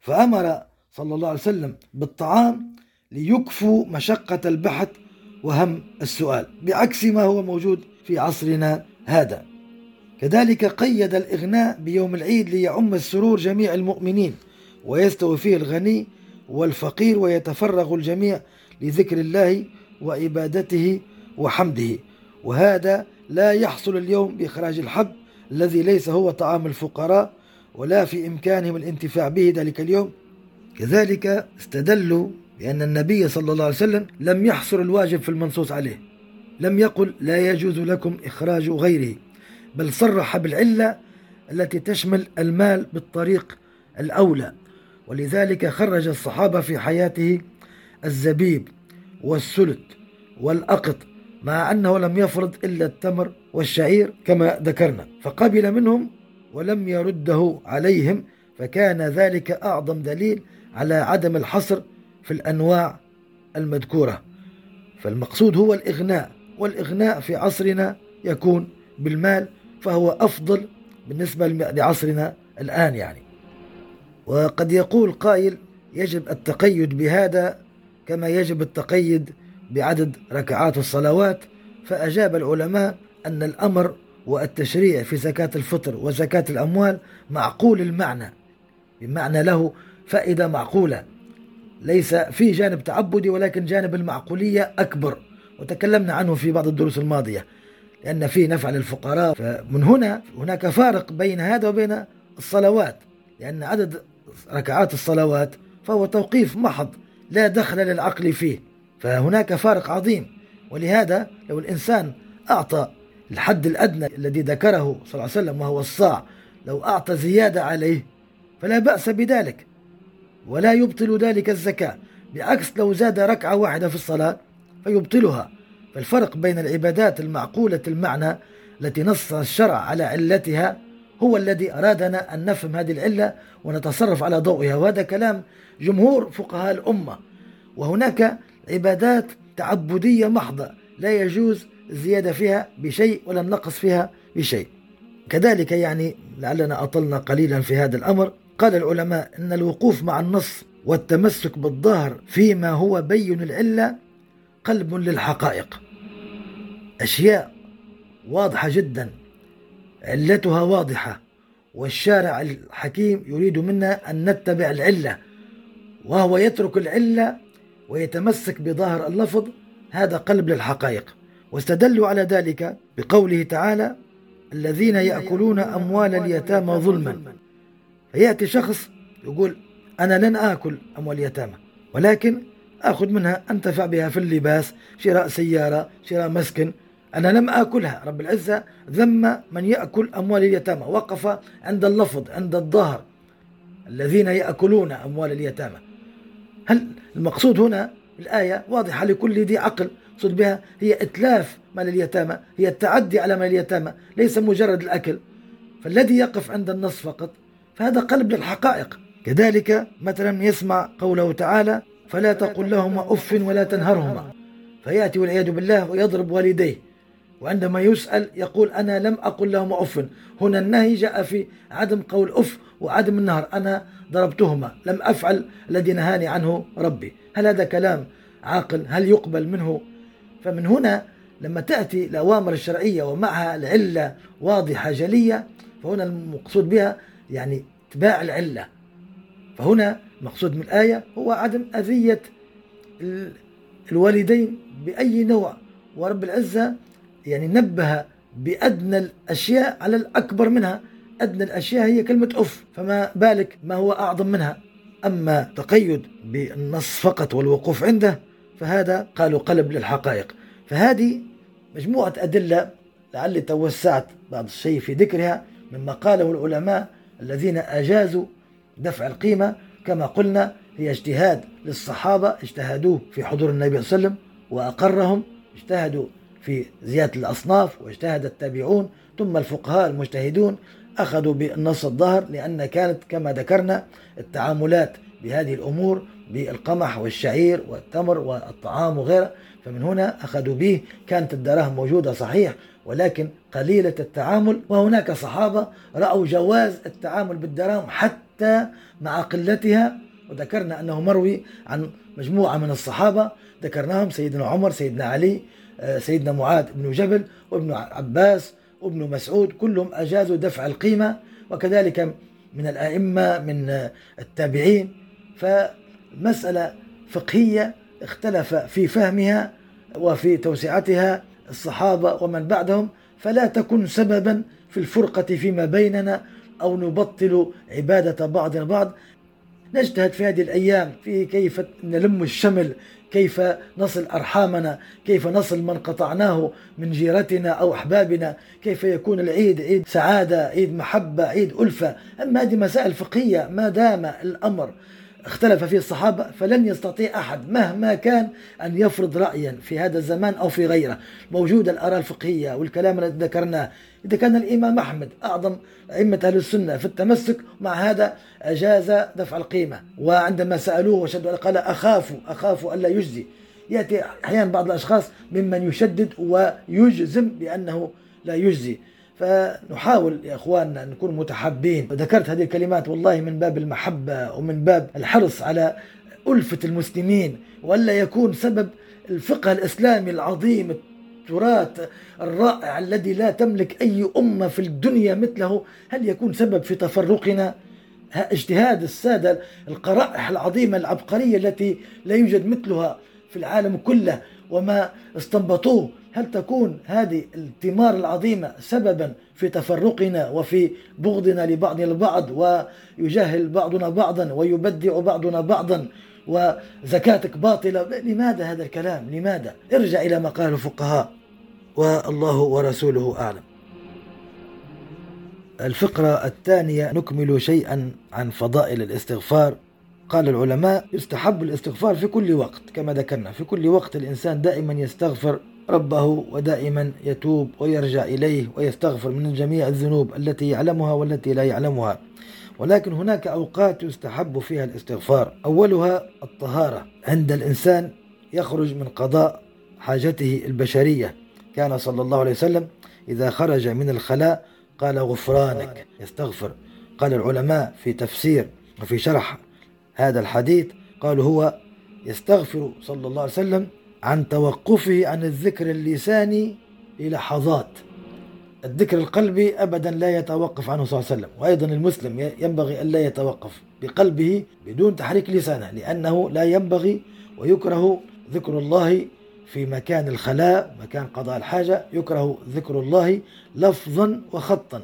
فأمر صلى الله عليه وسلم بالطعام ليكفوا مشقة البحث وهم السؤال بعكس ما هو موجود في عصرنا هذا. كذلك قيد الإغناء بيوم العيد ليعم السرور جميع المؤمنين ويستوي فيه الغني والفقير ويتفرغ الجميع لذكر الله وعبادته وحمده. وهذا لا يحصل اليوم بإخراج الحب الذي ليس هو طعام الفقراء ولا في إمكانهم الانتفاع به ذلك اليوم. كذلك استدلوا بأن النبي صلى الله عليه وسلم لم يحصر الواجب في المنصوص عليه لم يقل لا يجوز لكم إخراج غيره بل صرح بالعلة التي تشمل المال بالطريق الأولى. ولذلك خرج الصحابة في حياته الزبيب والسلت والأقط مع أنه لم يفرض إلا التمر والشعير كما ذكرنا. فقبل منهم ولم يرده عليهم فكان ذلك أعظم دليل على عدم الحصر في الأنواع المذكورة. فالمقصود هو الإغناء والإغناء في عصرنا يكون بالمال فهو أفضل بالنسبة لعصرنا الآن يعني. وقد يقول قائل يجب التقيد بهذا كما يجب التقيد بعدد ركعات الصلوات. فأجاب العلماء أن الأمر والتشريع في زكاة الفطر وزكاة الأموال معقول المعنى. بمعنى له فائدة معقولة. ليس في جانب تعبدي ولكن جانب المعقولية أكبر. وتكلمنا عنه في بعض الدروس الماضية. لأن فيه نفع للفقراء. فمن هنا هناك فارق بين هذا وبين الصلوات. لأن عدد ركعات الصلوات فهو توقيف محض لا دخل للعقل فيه. فهناك فارق عظيم. ولهذا لو الإنسان أعطى الحد الأدنى الذي ذكره صلى الله عليه وسلم وهو الصاع لو أعطى زيادة عليه فلا بأس بذلك. ولا يبطل ذلك الزكاة بعكس لو زاد ركعة واحدة في الصلاة فيبطلها. فالفرق بين العبادات المعقولة المعنى التي نص الشرع على علتها هو الذي أرادنا أن نفهم هذه العلة ونتصرف على ضوئها. وهذا كلام جمهور فقهاء الأمة. وهناك عبادات تعبدية محضة لا يجوز الزيادة فيها بشيء ولا النقص فيها بشيء. كذلك يعني لعلنا أطلنا قليلا في هذا الأمر. قال العلماء أن الوقوف مع النص والتمسك بالظاهر فيما هو بين العلة قلب للحقائق. أشياء واضحة جدا علتها واضحة والشارع الحكيم يريد منا أن نتبع العلة وهو يترك العلة ويتمسك بظاهر اللفظ هذا قلب للحقائق. واستدلوا على ذلك بقوله تعالى الذين يأكلون أموال اليتامى ظلما. فيأتي شخص يقول أنا لن آكل أموال اليتامى ولكن أخذ منها أنتفع بها في اللباس شراء سيارة شراء مسكن. أنا لم آكلها. رب العزة ذم من يأكل أموال اليتامى. وقف عند اللفظ عند الظهر الذين يأكلون أموال اليتامى. هل المقصود هنا الآية واضحة لكل ذي عقل مقصود بها هي إتلاف مال اليتامى هي التعدي على مال اليتامى ليس مجرد الأكل. فالذي يقف عند النص فقط فهذا قلب للحقائق. كذلك مثلا يسمع قوله تعالى فلا تقل لهما أف ولا تنهرهما فيأتي والعياذ بالله ويضرب والديه. وعندما يسأل يقول أنا لم أقل لهما أف هنا النهي جاء في عدم قول أف وعدم النهر. أنا ضربتهما لم أفعل الذي نهاني عنه ربي. هل هذا كلام عاقل؟ هل يقبل منه فمن هنا لما تأتي الأوامر الشرعية ومعها العلة واضحة جلية فهنا المقصود بها يعني اتباع العلة. فهنا المقصود من الآية هو عدم أذية الوالدين بأي نوع. ورب العزة يعني نبه بأدنى الأشياء على الأكبر منها. أدنى الأشياء هي كلمة أف فما بالك ما هو أعظم منها. أما تقيد بالنص فقط والوقوف عنده فهذا قالوا قلب للحقائق. فهذه مجموعة أدلة لعلي توسعت بعض الشيء في ذكرها مما قاله العلماء الذين أجازوا دفع القيمة. كما قلنا هي اجتهاد للصحابة اجتهدوه في حضور النبي صلى الله عليه وسلم وأقرهم اجتهدوا في زيادة الأصناف واجتهد التابعون ثم الفقهاء المجتهدون أخذوا بالنص الظهر لأن كانت كما ذكرنا التعاملات بهذه الأمور بالقمح والشعير والتمر والطعام وغيره فمن هنا أخذوا به. كانت الدراهم موجودة صحيح ولكن قليلة التعامل. وهناك صحابة رأوا جواز التعامل بالدراهم حتى مع قلتها. وذكرنا أنه مروي عن مجموعة من الصحابة. ذكرناهم سيدنا عمر سيدنا علي آه، سيدنا معاذ بن جبل وابن عباس وابن مسعود. كلهم أجازوا دفع القيمة وكذلك من الأئمة من التابعين. فمسألة فقهية اختلف في فهمها وفي توسعتها الصحابة ومن بعدهم فلا تكن سببا في الفرقة فيما بيننا أو نبطل عبادة بعضنا بعض نجتهد في هذه الأيام في كيف نلم الشمل كيف نصل أرحامنا كيف نصل من قطعناه من جيرتنا أو أحبابنا كيف يكون العيد عيد سعادة عيد محبة عيد ألفة. أما هذه مسائل فقهية ما دام الأمر اختلف فيه الصحابة فلن يستطيع أحد مهما كان أن يفرض رأيا في هذا الزمان أو في غيره. موجودة الآراء الفقهية والكلام الذي ذكرناه. إذا كان الإمام أحمد أعظم أئمة أهل السنة في التمسك مع هذا أجاز دفع القيمة. وعندما سألوه وشدوا قال أخاف أخاف ألا يجزي. يأتي أحيانا بعض الأشخاص ممن يشدد ويجزم بأنه لا يجزي. فنحاول يا إخواننا أن نكون متحابين. وذكرت هذه الكلمات والله من باب المحبة ومن باب الحرص على ألفة المسلمين والا يكون سبب الفقه الإسلامي العظيم التراث الرائع الذي لا تملك أي أمة في الدنيا مثله هل يكون سبب في تفرقنا؟ اجتهاد السادة القرائح العظيمة العبقرية التي لا يوجد مثلها في العالم كله وما استنبطوه هل تكون هذه الثمار العظيمة سببا في تفرقنا وفي بغضنا لبعضنا البعض ويجاهل بعضنا بعضا ويبدع بعضنا بعضا وزكاتك باطلة؟ لماذا هذا الكلام؟ لماذا؟ ارجع إلى ما قال الفقهاء. والله ورسوله أعلم. الفقرة الثانية نكمل شيئا عن فضائل الاستغفار. قال العلماء يستحب الاستغفار في كل وقت كما ذكرنا في كل وقت الإنسان دائما يستغفر ربه ودائما يتوب ويرجع إليه ويستغفر من جميع الذنوب التي يعلمها والتي لا يعلمها. ولكن هناك أوقات يستحب فيها الاستغفار. أولها الطهارة. عند الإنسان يخرج من قضاء حاجته البشرية. كان صلى الله عليه وسلم إذا خرج من الخلاء قال غفرانك يستغفر. قال العلماء في تفسير وفي شرح هذا الحديث قالوا هو يستغفر صلى الله عليه وسلم عن توقفه عن الذكر اللساني للحظات. الذكر القلبي أبدا لا يتوقف عنه صلى الله عليه وسلم وأيضا المسلم ينبغي أن لا يتوقف بقلبه بدون تحريك لسانه لأنه لا ينبغي ويكره ذكر الله في مكان الخلاء مكان قضاء الحاجة يكره ذكر الله لفظا وخطا.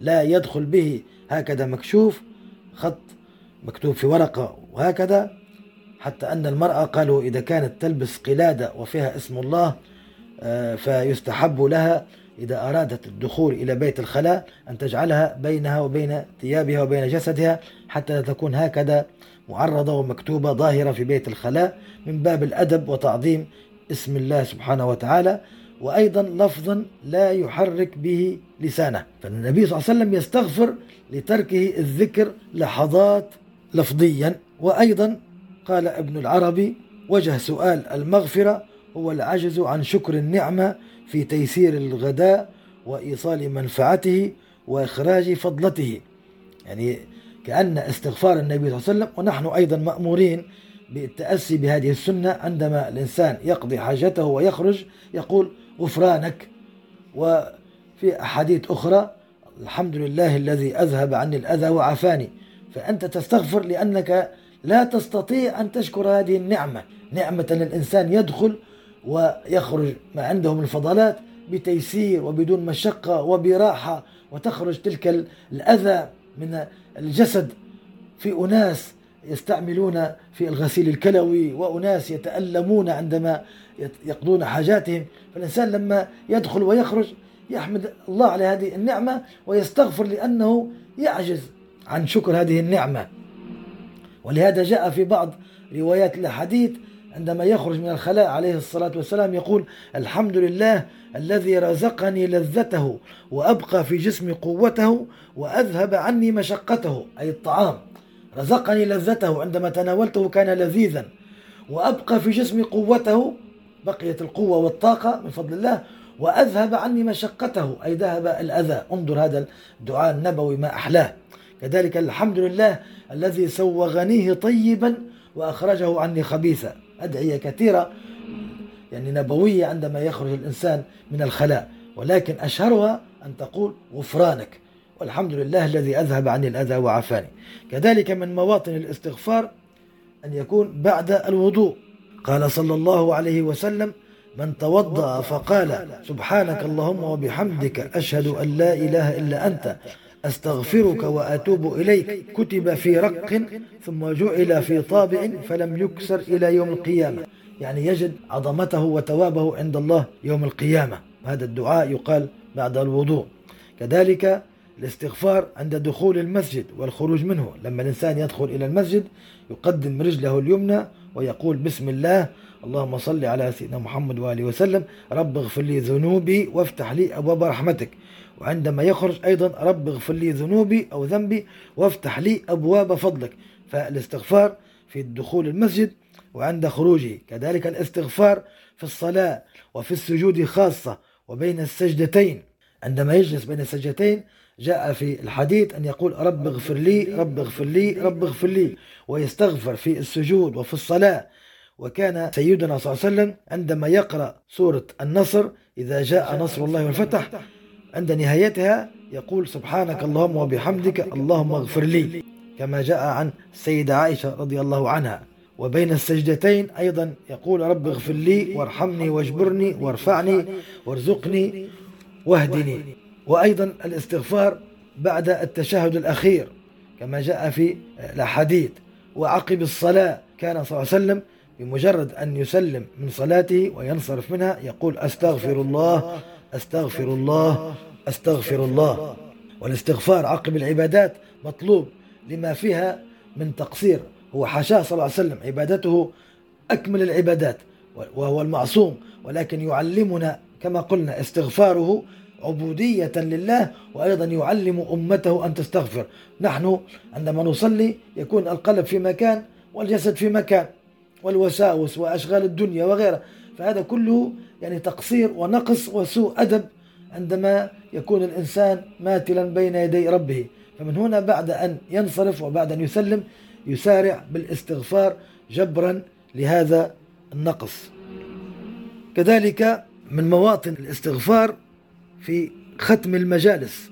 لا يدخل به هكذا مكشوف خط مكتوب في ورقة وهكذا. حتى أن المرأة قالوا إذا كانت تلبس قلادة وفيها اسم الله آه، فيستحب لها إذا أرادت الدخول إلى بيت الخلاء أن تجعلها بينها وبين ثيابها وبين جسدها حتى لا تكون هكذا معرضة ومكتوبة ظاهرة في بيت الخلاء من باب الأدب وتعظيم اسم الله سبحانه وتعالى وأيضا لفظا لا يحرك به لسانه. فالنبي صلى الله عليه وسلم يستغفر لتركه الذكر لحظات لفظيا وأيضا قال ابن العربي وجه سؤال المغفرة هو العجز عن شكر النعمة في تيسير الغداء وإيصال منفعته وإخراج فضلته. يعني كأن استغفار النبي صلى الله عليه وسلم ونحن أيضا مأمورين بالتأسي بهذه السنة عندما الإنسان يقضي حاجته ويخرج يقول غفرانك. وفي أحاديث أخرى الحمد لله الذي أذهب عني الأذى وعافاني. فأنت تستغفر لأنك لا تستطيع أن تشكر هذه النعمة. نعمة الإنسان يدخل ويخرج ما عنده من فضلات بتيسير وبدون مشقة وبراحة وتخرج تلك الأذى من الجسد في أناس يستعملون في الغسيل الكلوي وأناس يتألمون عندما يقضون حاجاتهم. فالإنسان لما يدخل ويخرج يحمد الله على هذه النعمة ويستغفر لأنه يعجز عن شكر هذه النعمة. ولهذا جاء في بعض روايات الحديث عندما يخرج من الخلاء عليه الصلاة والسلام يقول الحمد لله الذي رزقني لذته وأبقى في جسمي قوته وأذهب عني مشقته. أي الطعام. رزقني لذته عندما تناولته كان لذيذا وأبقى في جسمي قوته. بقيت القوة والطاقة من فضل الله وأذهب عني مشقته. أي ذهب الأذى. انظر هذا الدعاء النبوي ما أحلاه. كذلك الحمد لله الذي سوغنيه طيبا وأخرجه عني خبيثا. أدعية كثيرة يعني نبوية عندما يخرج الإنسان من الخلاء. ولكن أشهرها أن تقول غفرانك. والحمد لله الذي أذهب عني الأذى وعافاني. كذلك من مواطن الاستغفار أن يكون بعد الوضوء. قال صلى الله عليه وسلم من توضأ فقال سبحانك اللهم وبحمدك أشهد أن لا إله إلا أنت أستغفرك وأتوب إليك. كتب في رق ثم جعل في طابع فلم يكسر إلى يوم القيامة. يعني يجد عظمته وتوابه عند الله يوم القيامة. هذا الدعاء يقال بعد الوضوء. كذلك الاستغفار عند دخول المسجد والخروج منه. لما الإنسان يدخل إلى المسجد يقدم رجله اليمنى ويقول بسم الله اللهم صل على سيدنا محمد وآله وسلم. رب اغفر لي ذنوبي وافتح لي أبواب رحمتك. وعندما يخرج أيضا رب اغفر لي ذنوبي أو ذنبي وافتح لي أبواب فضلك. فالاستغفار في دخول المسجد وعند خروجه كذلك الاستغفار في الصلاة وفي السجود خاصة وبين السجدتين. عندما يجلس بين السجدتين جاء في الحديث أن يقول رب اغفر لي رب اغفر لي رب اغفر لي ويستغفر في السجود وفي الصلاة. وكان سيدنا صلى الله عليه وسلم عندما يقرأ سورة النصر إذا جاء نصر الله والفتح عند نهايتها يقول سبحانك اللهم وبحمدك اللهم اغفر لي كما جاء عن السيدة عائشة رضي الله عنها. وبين السجدتين أيضا يقول رب اغفر لي وارحمني واجبرني وارفعني وارزقني واهدني. وأيضا الاستغفار بعد التشهد الأخير كما جاء في الأحاديث. وعقب الصلاة كان صلى الله عليه وسلم بمجرد أن يسلم من صلاته وينصرف منها يقول أستغفر الله أستغفر الله أستغفر الله. والاستغفار عقب العبادات مطلوب لما فيها من تقصير. هو حاشاه صلى الله عليه وسلم عبادته أكمل العبادات وهو المعصوم. ولكن يعلمنا كما قلنا استغفاره عبودية لله وأيضا يعلم أمته أن تستغفر. نحن عندما نصلي يكون القلب في مكان والجسد في مكان والوساوس وأشغال الدنيا وغيرها. فهذا كله يعني تقصير ونقص وسوء أدب عندما يكون الإنسان ماتلا بين يدي ربه. فمن هنا بعد أن ينصرف وبعد أن يسلم يسارع بالاستغفار جبرا لهذا النقص. كذلك من مواطن الاستغفار في ختم المجالس.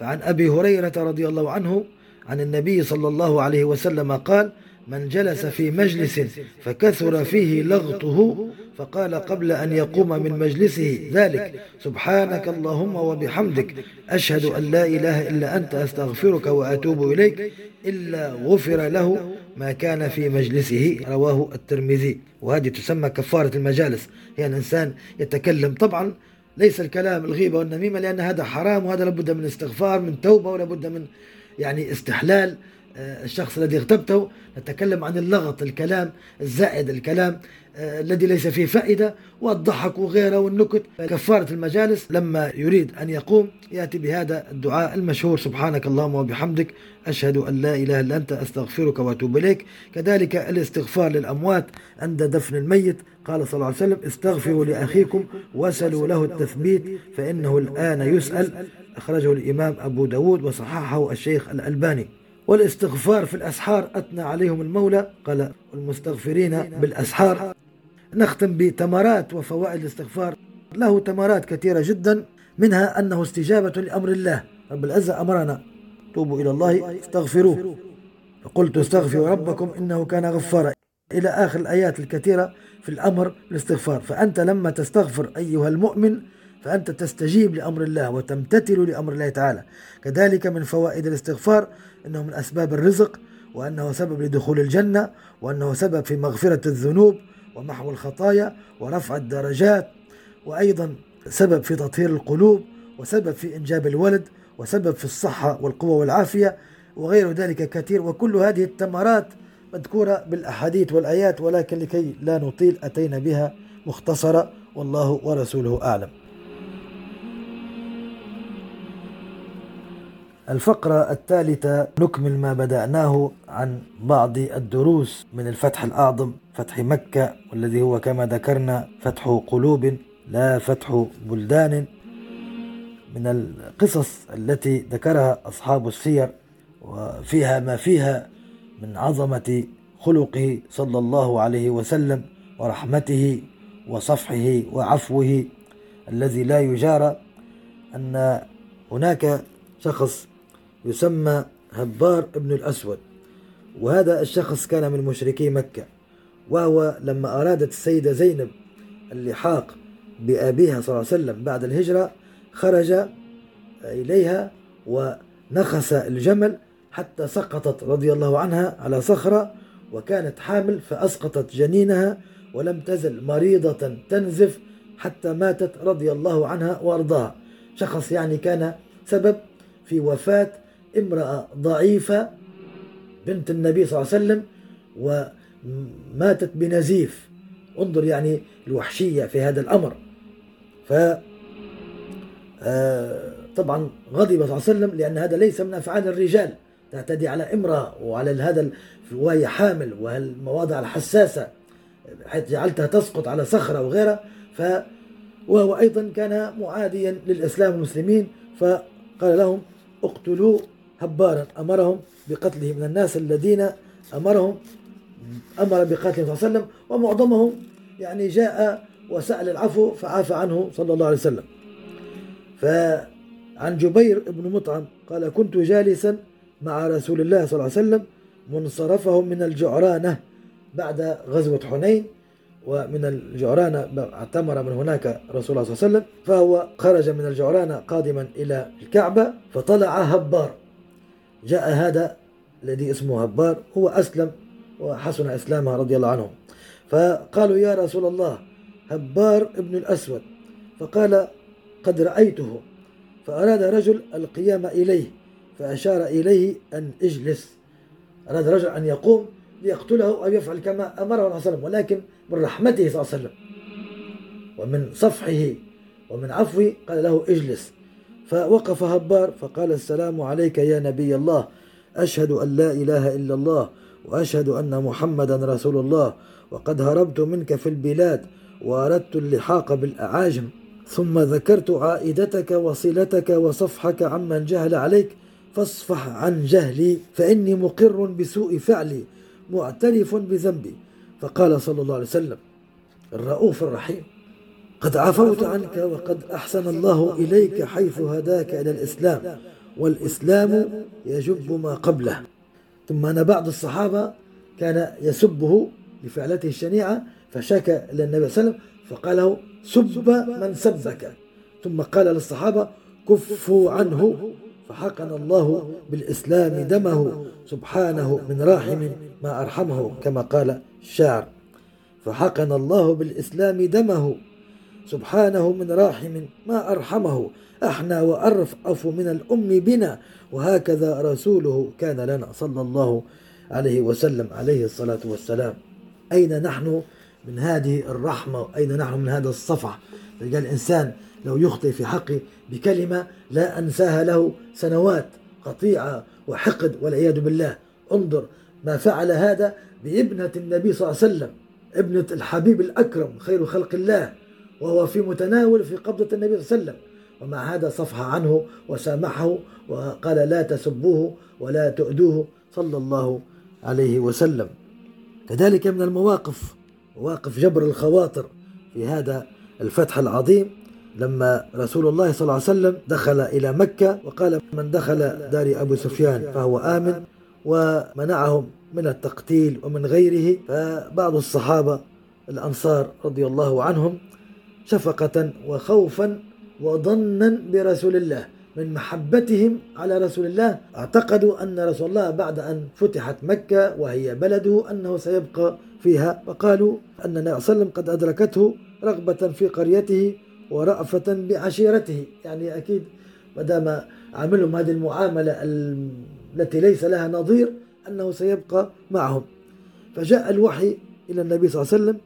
فعن أبي هريرة رضي الله عنه عن النبي صلى الله عليه وسلم قال من جلس في مجلس فكثر فيه لغطه فقال قبل أن يقوم من مجلسه ذلك سبحانك اللهم وبحمدك أشهد أن لا إله إلا أنت أستغفرك وأتوب إليك إلا غفر له ما كان في مجلسه. رواه الترمذي. وهذه تسمى كفارة المجالس. هي يعني الإنسان يتكلم طبعا ليس الكلام الغيبة والنميمة لأن هذا حرام وهذا لابد من استغفار من توبة ولابد من يعني استحلال. الشخص الذي اغتبته نتكلم عن اللغط الكلام الزائد الكلام آه، الذي ليس فيه فائدة والضحك وغيره والنكت. كفارة المجالس لما يريد أن يقوم يأتي بهذا الدعاء المشهور. سبحانك اللهم وبحمدك أشهد أن لا إله إلا أنت أستغفرك وأتوب إليك. كذلك الاستغفار للأموات عند دفن الميت. قال صلى الله عليه وسلم استغفروا لأخيكم واسألوا له التثبيت فإنه الآن يسأل. أخرجه الإمام أبو داود وصححه الشيخ الألباني. والاستغفار في الأسحار أثنى عليهم المولى قال المستغفرين بالأسحار. نختم بتمرات وفوائد الاستغفار. له تمرات كثيرة جدا منها أنه استجابة لأمر الله. رب العزة أمرنا. توبوا إلى الله استغفروه. فقلت استغفروا ربكم إنه كان غفارا. إلى آخر الآيات الكثيرة في الأمر بالاستغفار. فأنت لما تستغفر أيها المؤمن فأنت تستجيب لأمر الله وتمتثل لأمر الله تعالى. كذلك من فوائد الاستغفار أنه من أسباب الرزق وأنه سبب لدخول الجنة وأنه سبب في مغفرة الذنوب ومحو الخطايا ورفع الدرجات وأيضا سبب في تطهير القلوب وسبب في إنجاب الولد وسبب في الصحة والقوة والعافية وغير ذلك كثير. وكل هذه التمرات مذكورة بالأحاديث والآيات ولكن لكي لا نطيل أتينا بها مختصرة والله ورسوله أعلم. الفقرة الثالثة نكمل ما بدأناه عن بعض الدروس من الفتح الأعظم فتح مكة والذي هو كما ذكرنا فتح قلوب لا فتح بلدان. من القصص التي ذكرها أصحاب السير وفيها ما فيها من عظمة خلقه صلى الله عليه وسلم ورحمته وصفحه وعفوه الذي لا يجارى أن هناك شخص يسمى هبار ابن الأسود وهذا الشخص كان من مشركي مكة وهو لما أرادت السيدة زينب اللحاق بأبيها صلى الله عليه وسلم بعد الهجرة خرج إليها ونخس الجمل حتى سقطت رضي الله عنها على صخرة وكانت حامل فأسقطت جنينها ولم تزل مريضة تنزف حتى ماتت رضي الله عنها وأرضاها. شخص يعني كان سبب في وفاة امرأة ضعيفة بنت النبي صلى الله عليه وسلم وماتت بنزيف. انظر يعني الوحشية في هذا الأمر. ف آه، طبعا غضب صلى الله عليه وسلم لأن هذا ليس من أفعال الرجال. تعتدي على امرأة وعلى هذا وهي حامل والمواضع الحساسة حيث جعلتها تسقط على صخرة وغيرها. ف وهو أيضا كان معاديا للإسلام والمسلمين. فقال لهم اقتلوا هبارا أمرهم بقتله من الناس الذين أمرهم أمر بقتله صلى الله عليه وسلم ومعظمهم يعني جاء وسأل العفو فعافى عنه صلى الله عليه وسلم. فعن جبير بن مطعم قال كنت جالسا مع رسول الله صلى الله عليه وسلم منصرفهم من الجعرانة بعد غزوة حنين ومن الجعرانة اعتمر من هناك رسول الله صلى الله عليه وسلم فهو خرج من الجعرانة قادما إلى الكعبة فطلع هبار. جاء هذا الذي اسمه هبار هو أسلم وحسن إسلامه رضي الله عنه. فقالوا يا رسول الله هبار ابن الأسود. فقال قد رأيته. فأراد رجل القيام إليه فأشار إليه أن اجلس. أراد رجل أن يقوم ليقتله أو يفعل كما أمره صلى الله عليه وسلم ولكن من رحمته صلى الله عليه وسلم. ومن صفحه ومن عفوه قال له اجلس. فوقف هبار فقال السلام عليك يا نبي الله. أشهد أن لا إله إلا الله وأشهد أن محمدا رسول الله. وقد هربت منك في البلاد وأردت اللحاق بالأعاجم. ثم ذكرت عائدتك وصلتك وصفحك عمن جهل عليك. فاصفح عن جهلي فإني مقر بسوء فعلي معترف بذنبي. فقال صلى الله عليه وسلم الرؤوف الرحيم. قد عفوت عنك وقد أحسن الله إليك حيث هداك إلى الإسلام والإسلام يجب ما قبله. ثم أن بعض الصحابة كان يسبه لفعلته الشنيعة فشكى إلى النبي صلى الله عليه وسلم فقال له سب من سبك. ثم قال للصحابة كفوا عنه فحقن الله بالإسلام دمه سبحانه من راحم ما أرحمه كما قال الشاعر. فحقن الله بالإسلام دمه سبحانه من راحم ما أرحمه. أحنى وأرفأف من الأم بنا. وهكذا رسوله كان لنا صلى الله عليه وسلم عليه الصلاة والسلام. أين نحن من هذه الرحمة؟ أين نحن من هذا الصفح؟ قال الإنسان لو يخطئ في حقي بكلمة لا أنساها له سنوات قطيعة وحقد والعياذ بالله. انظر ما فعل هذا بابنة النبي صلى الله عليه وسلم ابنة الحبيب الأكرم خير خلق الله. وهو في متناول في قبضة النبي صلى الله عليه وسلم. ومع هذا صفح عنه وسامحه وقال لا تسبوه ولا تؤدوه صلى الله عليه وسلم. كذلك من المواقف مواقف جبر الخواطر في هذا الفتح العظيم. لما رسول الله صلى الله عليه وسلم دخل إلى مكة وقال من دخل دار أبو سفيان فهو آمن ومنعهم من التقتيل ومن غيره. فبعض الصحابة الأنصار رضي الله عنهم شفقة وخوفا وظنا برسول الله. من محبتهم على رسول الله اعتقدوا أن رسول الله بعد أن فتحت مكة وهي بلده أنه سيبقى فيها. وقالوا أن النبي صلى الله عليه وسلم قد أدركته رغبة في قريته ورأفة بعشيرته. يعني أكيد ما دام عملهم هذه المعاملة التي ليس لها نظير أنه سيبقى معهم. فجاء الوحي إلى النبي صلى الله عليه وسلم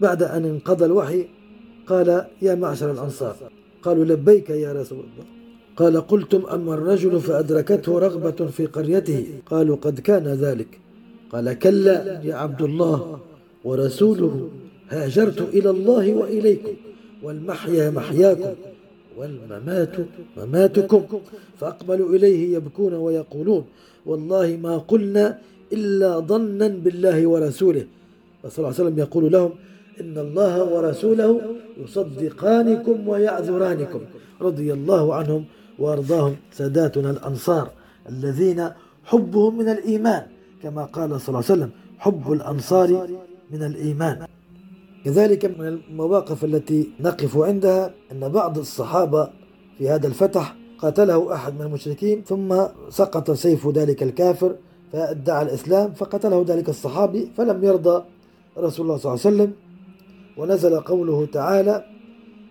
فبعد أن انقضى الوحي قال يا معشر الأنصار قالوا لبيك يا رسول الله. قال قلتم أما الرجل فأدركته رغبة في قريته. قالوا قد كان ذلك. قال كلا يا عبد الله ورسوله هاجرت إلى الله وإليكم والمحيا محياكم والممات مماتكم فأقبلوا إليه يبكون ويقولون والله ما قلنا إلا ظنا بالله ورسوله. صلى الله عليه وسلم يقول لهم إن الله ورسوله يصدقانكم ويعذرانكم رضي الله عنهم وأرضاهم ساداتنا الأنصار الذين حبهم من الإيمان كما قال صلى الله عليه وسلم حب الأنصار من الإيمان كذلك من المواقف التي نقف عندها أن بعض الصحابة في هذا الفتح قاتله أحد من المشركين ثم سقط سيف ذلك الكافر فادعى الإسلام فقتله ذلك الصحابي فلم يرضى رسول الله صلى الله عليه وسلم ونزل قوله تعالى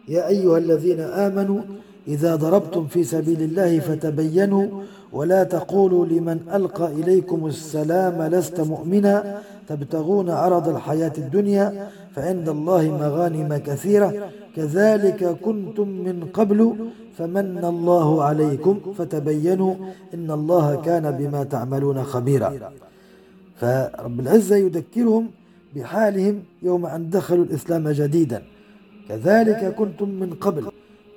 يا أيها الذين آمنوا إذا ضربتم في سبيل الله فتبينوا ولا تقولوا لمن ألقى إليكم السلام لست مؤمنا تبتغون عرض الحياة الدنيا فعند الله مغانم كثيرة. كذلك كنتم من قبل فمن الله عليكم فتبينوا إن الله كان بما تعملون خبيرا. فرب العزة يذكرهم بحالهم يوم أن دخلوا الإسلام جديدا. كذلك كنتم من قبل.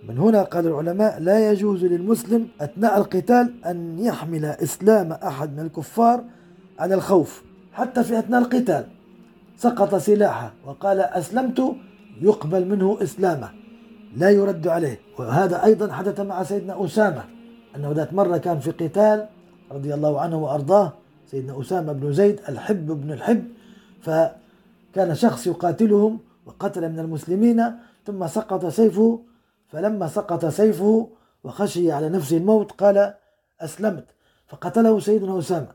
من هنا قال العلماء لا يجوز للمسلم أثناء القتال أن يحمل إسلام أحد من الكفار على الخوف حتى في أثناء القتال. سقط سلاحه وقال أسلمت يقبل منه إسلامه. لا يرد عليه. وهذا أيضا حدث مع سيدنا أسامة أنه ذات مرة كان في قتال رضي الله عنه وأرضاه سيدنا أسامة بن زيد الحب بن الحب. فكان شخص يقاتلهم وقتل من المسلمين ثم سقط سيفه فلما سقط سيفه وخشي على نفسه الموت قال أسلمت فقتله سيدنا أسامة.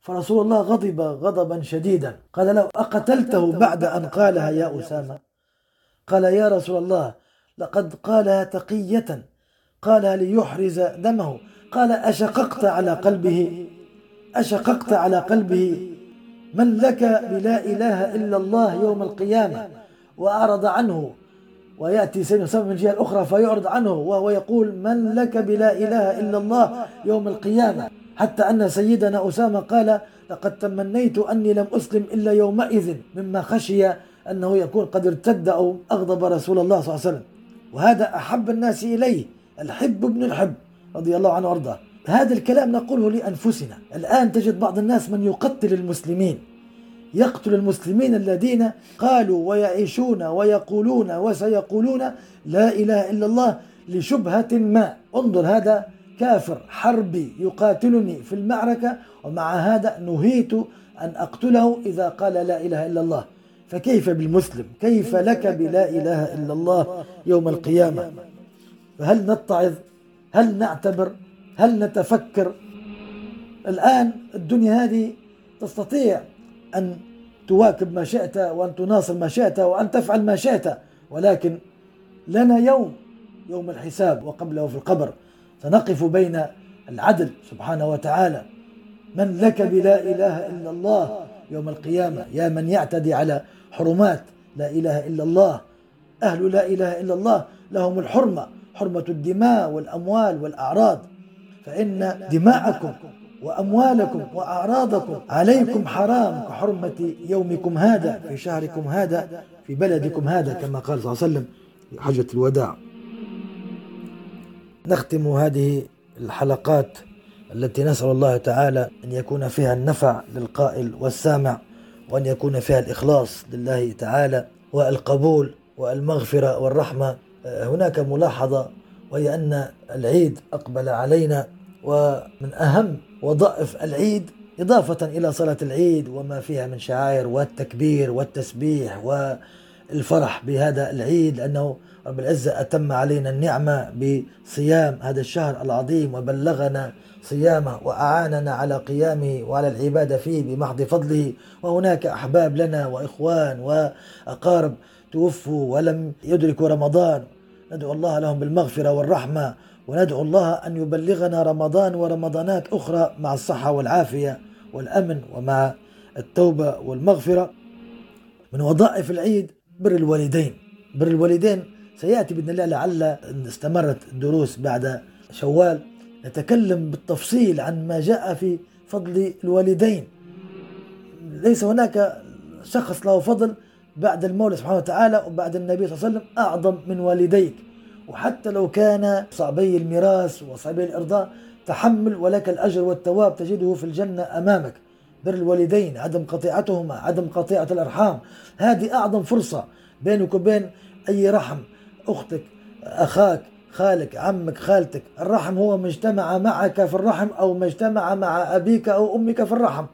فرسول الله غضب غضبا شديدا. قال له أقتلته بعد أن قالها يا أسامة؟ قال يا رسول الله لقد قالها تقية. قالها ليحرز دمه. قال أشققت على قلبه. أشققت على قلبه. من لك بلا إله إلا الله يوم القيامة وأعرض عنه ويأتي سيدنا أسامة من الجهة الأخرى فيعرض عنه وهو يقول من لك بلا إله إلا الله يوم القيامة. حتى أن سيدنا أسامة قال لقد تمنيت أني لم أسلم إلا يومئذ مما خشي أنه يكون قد ارتد أو أغضب رسول الله صلى الله عليه وسلم. وهذا أحب الناس إليه الحب ابن الحب رضي الله عنه وأرضاه. هذا الكلام نقوله لأنفسنا. الآن تجد بعض الناس من يقتل المسلمين. يقتل المسلمين الذين قالوا ويعيشون ويقولون وسيقولون لا إله إلا الله لشبهة ما. انظر هذا كافر حربي يقاتلني في المعركة ومع هذا نهيت أن أقتله إذا قال لا إله إلا الله. فكيف بالمسلم؟ كيف لك بلا إله إلا الله يوم القيامة؟ فهل نتعظ؟ هل نعتبر؟ هل نتفكر الآن الدنيا هذه تستطيع أن تواكب ما شئت وأن تناصر ما شئت وأن تفعل ما شئت؟ ولكن لنا يوم يوم الحساب وقبله في القبر. سنقف بين العدل سبحانه وتعالى. من لك بلا إله إلا الله يوم القيامة؟ يا من يعتدي على حرمات لا إله إلا الله. أهل لا إله إلا الله لهم الحرمة حرمة الدماء والأموال والأعراض. فإن دماءكم وأموالكم وأعراضكم عليكم حرام كحرمة يومكم هذا في شهركم هذا في بلدكم هذا كما قال صلى الله عليه وسلم في حجة الوداع. نختم هذه الحلقات التي نسأل الله تعالى أن يكون فيها النفع للقائل والسامع وأن يكون فيها الإخلاص لله تعالى والقبول والمغفرة والرحمة. هناك ملاحظة وهي أن العيد أقبل علينا. ومن أهم وظائف العيد إضافة إلى صلاة العيد وما فيها من شعائر والتكبير والتسبيح والفرح بهذا العيد لأنه رب العزة أتم علينا النعمة بصيام هذا الشهر العظيم وبلغنا صيامه وأعاننا على قيامه وعلى العبادة فيه بمحض فضله وهناك أحباب لنا وإخوان وأقارب توفوا ولم يدركوا رمضان ندعو الله لهم بالمغفرة والرحمة وندعو الله أن يبلغنا رمضان ورمضانات أخرى مع الصحة والعافية والأمن ومع التوبة والمغفرة. من وظائف العيد بر الوالدين. بر الوالدين سيأتي بإذن الله لعل استمرت الدروس بعد شوال. نتكلم بالتفصيل عن ما جاء في فضل الوالدين. ليس هناك شخص له فضل بعد المولى سبحانه وتعالى وبعد النبي صلى الله عليه وسلم أعظم من والديك. وحتى لو كان صعبي الميراث وصعبي الإرضاء تحمل ولك الأجر والثواب تجده في الجنة أمامك. بر الوالدين عدم قطيعتهما عدم قطيعة الأرحام. هذه أعظم فرصة بينك وبين أي رحم. أختك أخاك خالك عمك خالتك. الرحم هو ما اجتمع معك في الرحم أو ما اجتمع مع أبيك أو أمك في الرحم.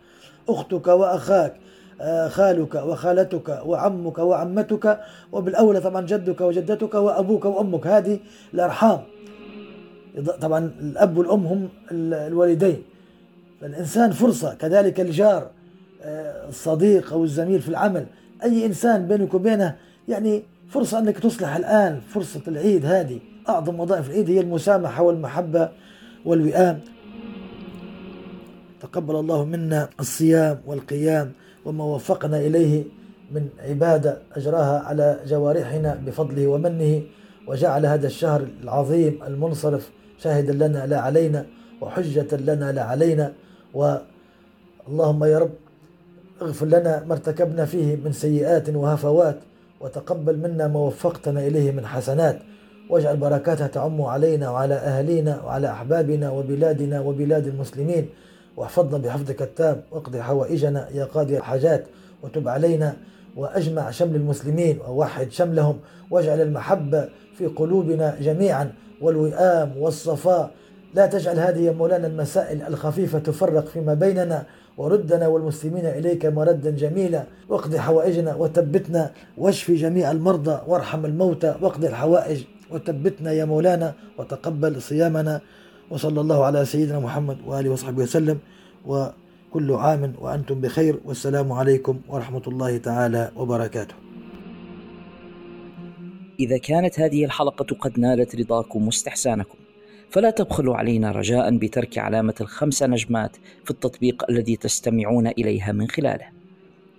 أختك وأخاك خالك وخالتك وعمك وعمتك وبالأولى طبعا جدك وجدتك وأبوك وأمك. هذه الأرحام. طبعا الأب والأم هم الوالدين. فالإنسان فرصة كذلك الجار آه، الصديق أو الزميل في العمل. أي إنسان بينك وبينه يعني فرصة أنك تصلح الآن فرصة العيد هذه. أعظم وظائف العيد هي المسامحة والمحبة والوئام. تقبل الله منا الصيام والقيام. وما وفقنا إليه من عبادة أجراها على جوارحنا بفضله ومنه وجعل هذا الشهر العظيم المنصرف شاهدا لنا لا علينا وحجة لنا لا علينا. اللهم يا رب اغفر لنا ما ارتكبنا فيه من سيئات وهفوات وتقبل منا ما وفقتنا إليه من حسنات. واجعل بركاتها تعم علينا وعلى أهلينا وعلى أحبابنا وبلادنا وبلاد المسلمين. واحفظنا بحفظك التام واقضي حوائجنا يا قاضي الحاجات وتب علينا وأجمع شمل المسلمين ووحد شملهم واجعل المحبة في قلوبنا جميعا والوئام والصفاء. لا تجعل هذه يا مولانا المسائل الخفيفة تفرق فيما بيننا وردنا والمسلمين إليك مردا جميلا. واقض حوائجنا وثبتنا واشفي جميع المرضى وارحم الموتى. واقض الحوائج وثبتنا يا مولانا وتقبل صيامنا. وصلى الله على سيدنا محمد وآله وصحبه وسلم وكل عام وأنتم بخير والسلام عليكم ورحمة الله تعالى وبركاته. إذا كانت هذه الحلقة قد نالت رضاكم واستحسانكم فلا تبخلوا علينا رجاء بترك علامة الخمس نجمات في التطبيق الذي تستمعون إليها من خلاله.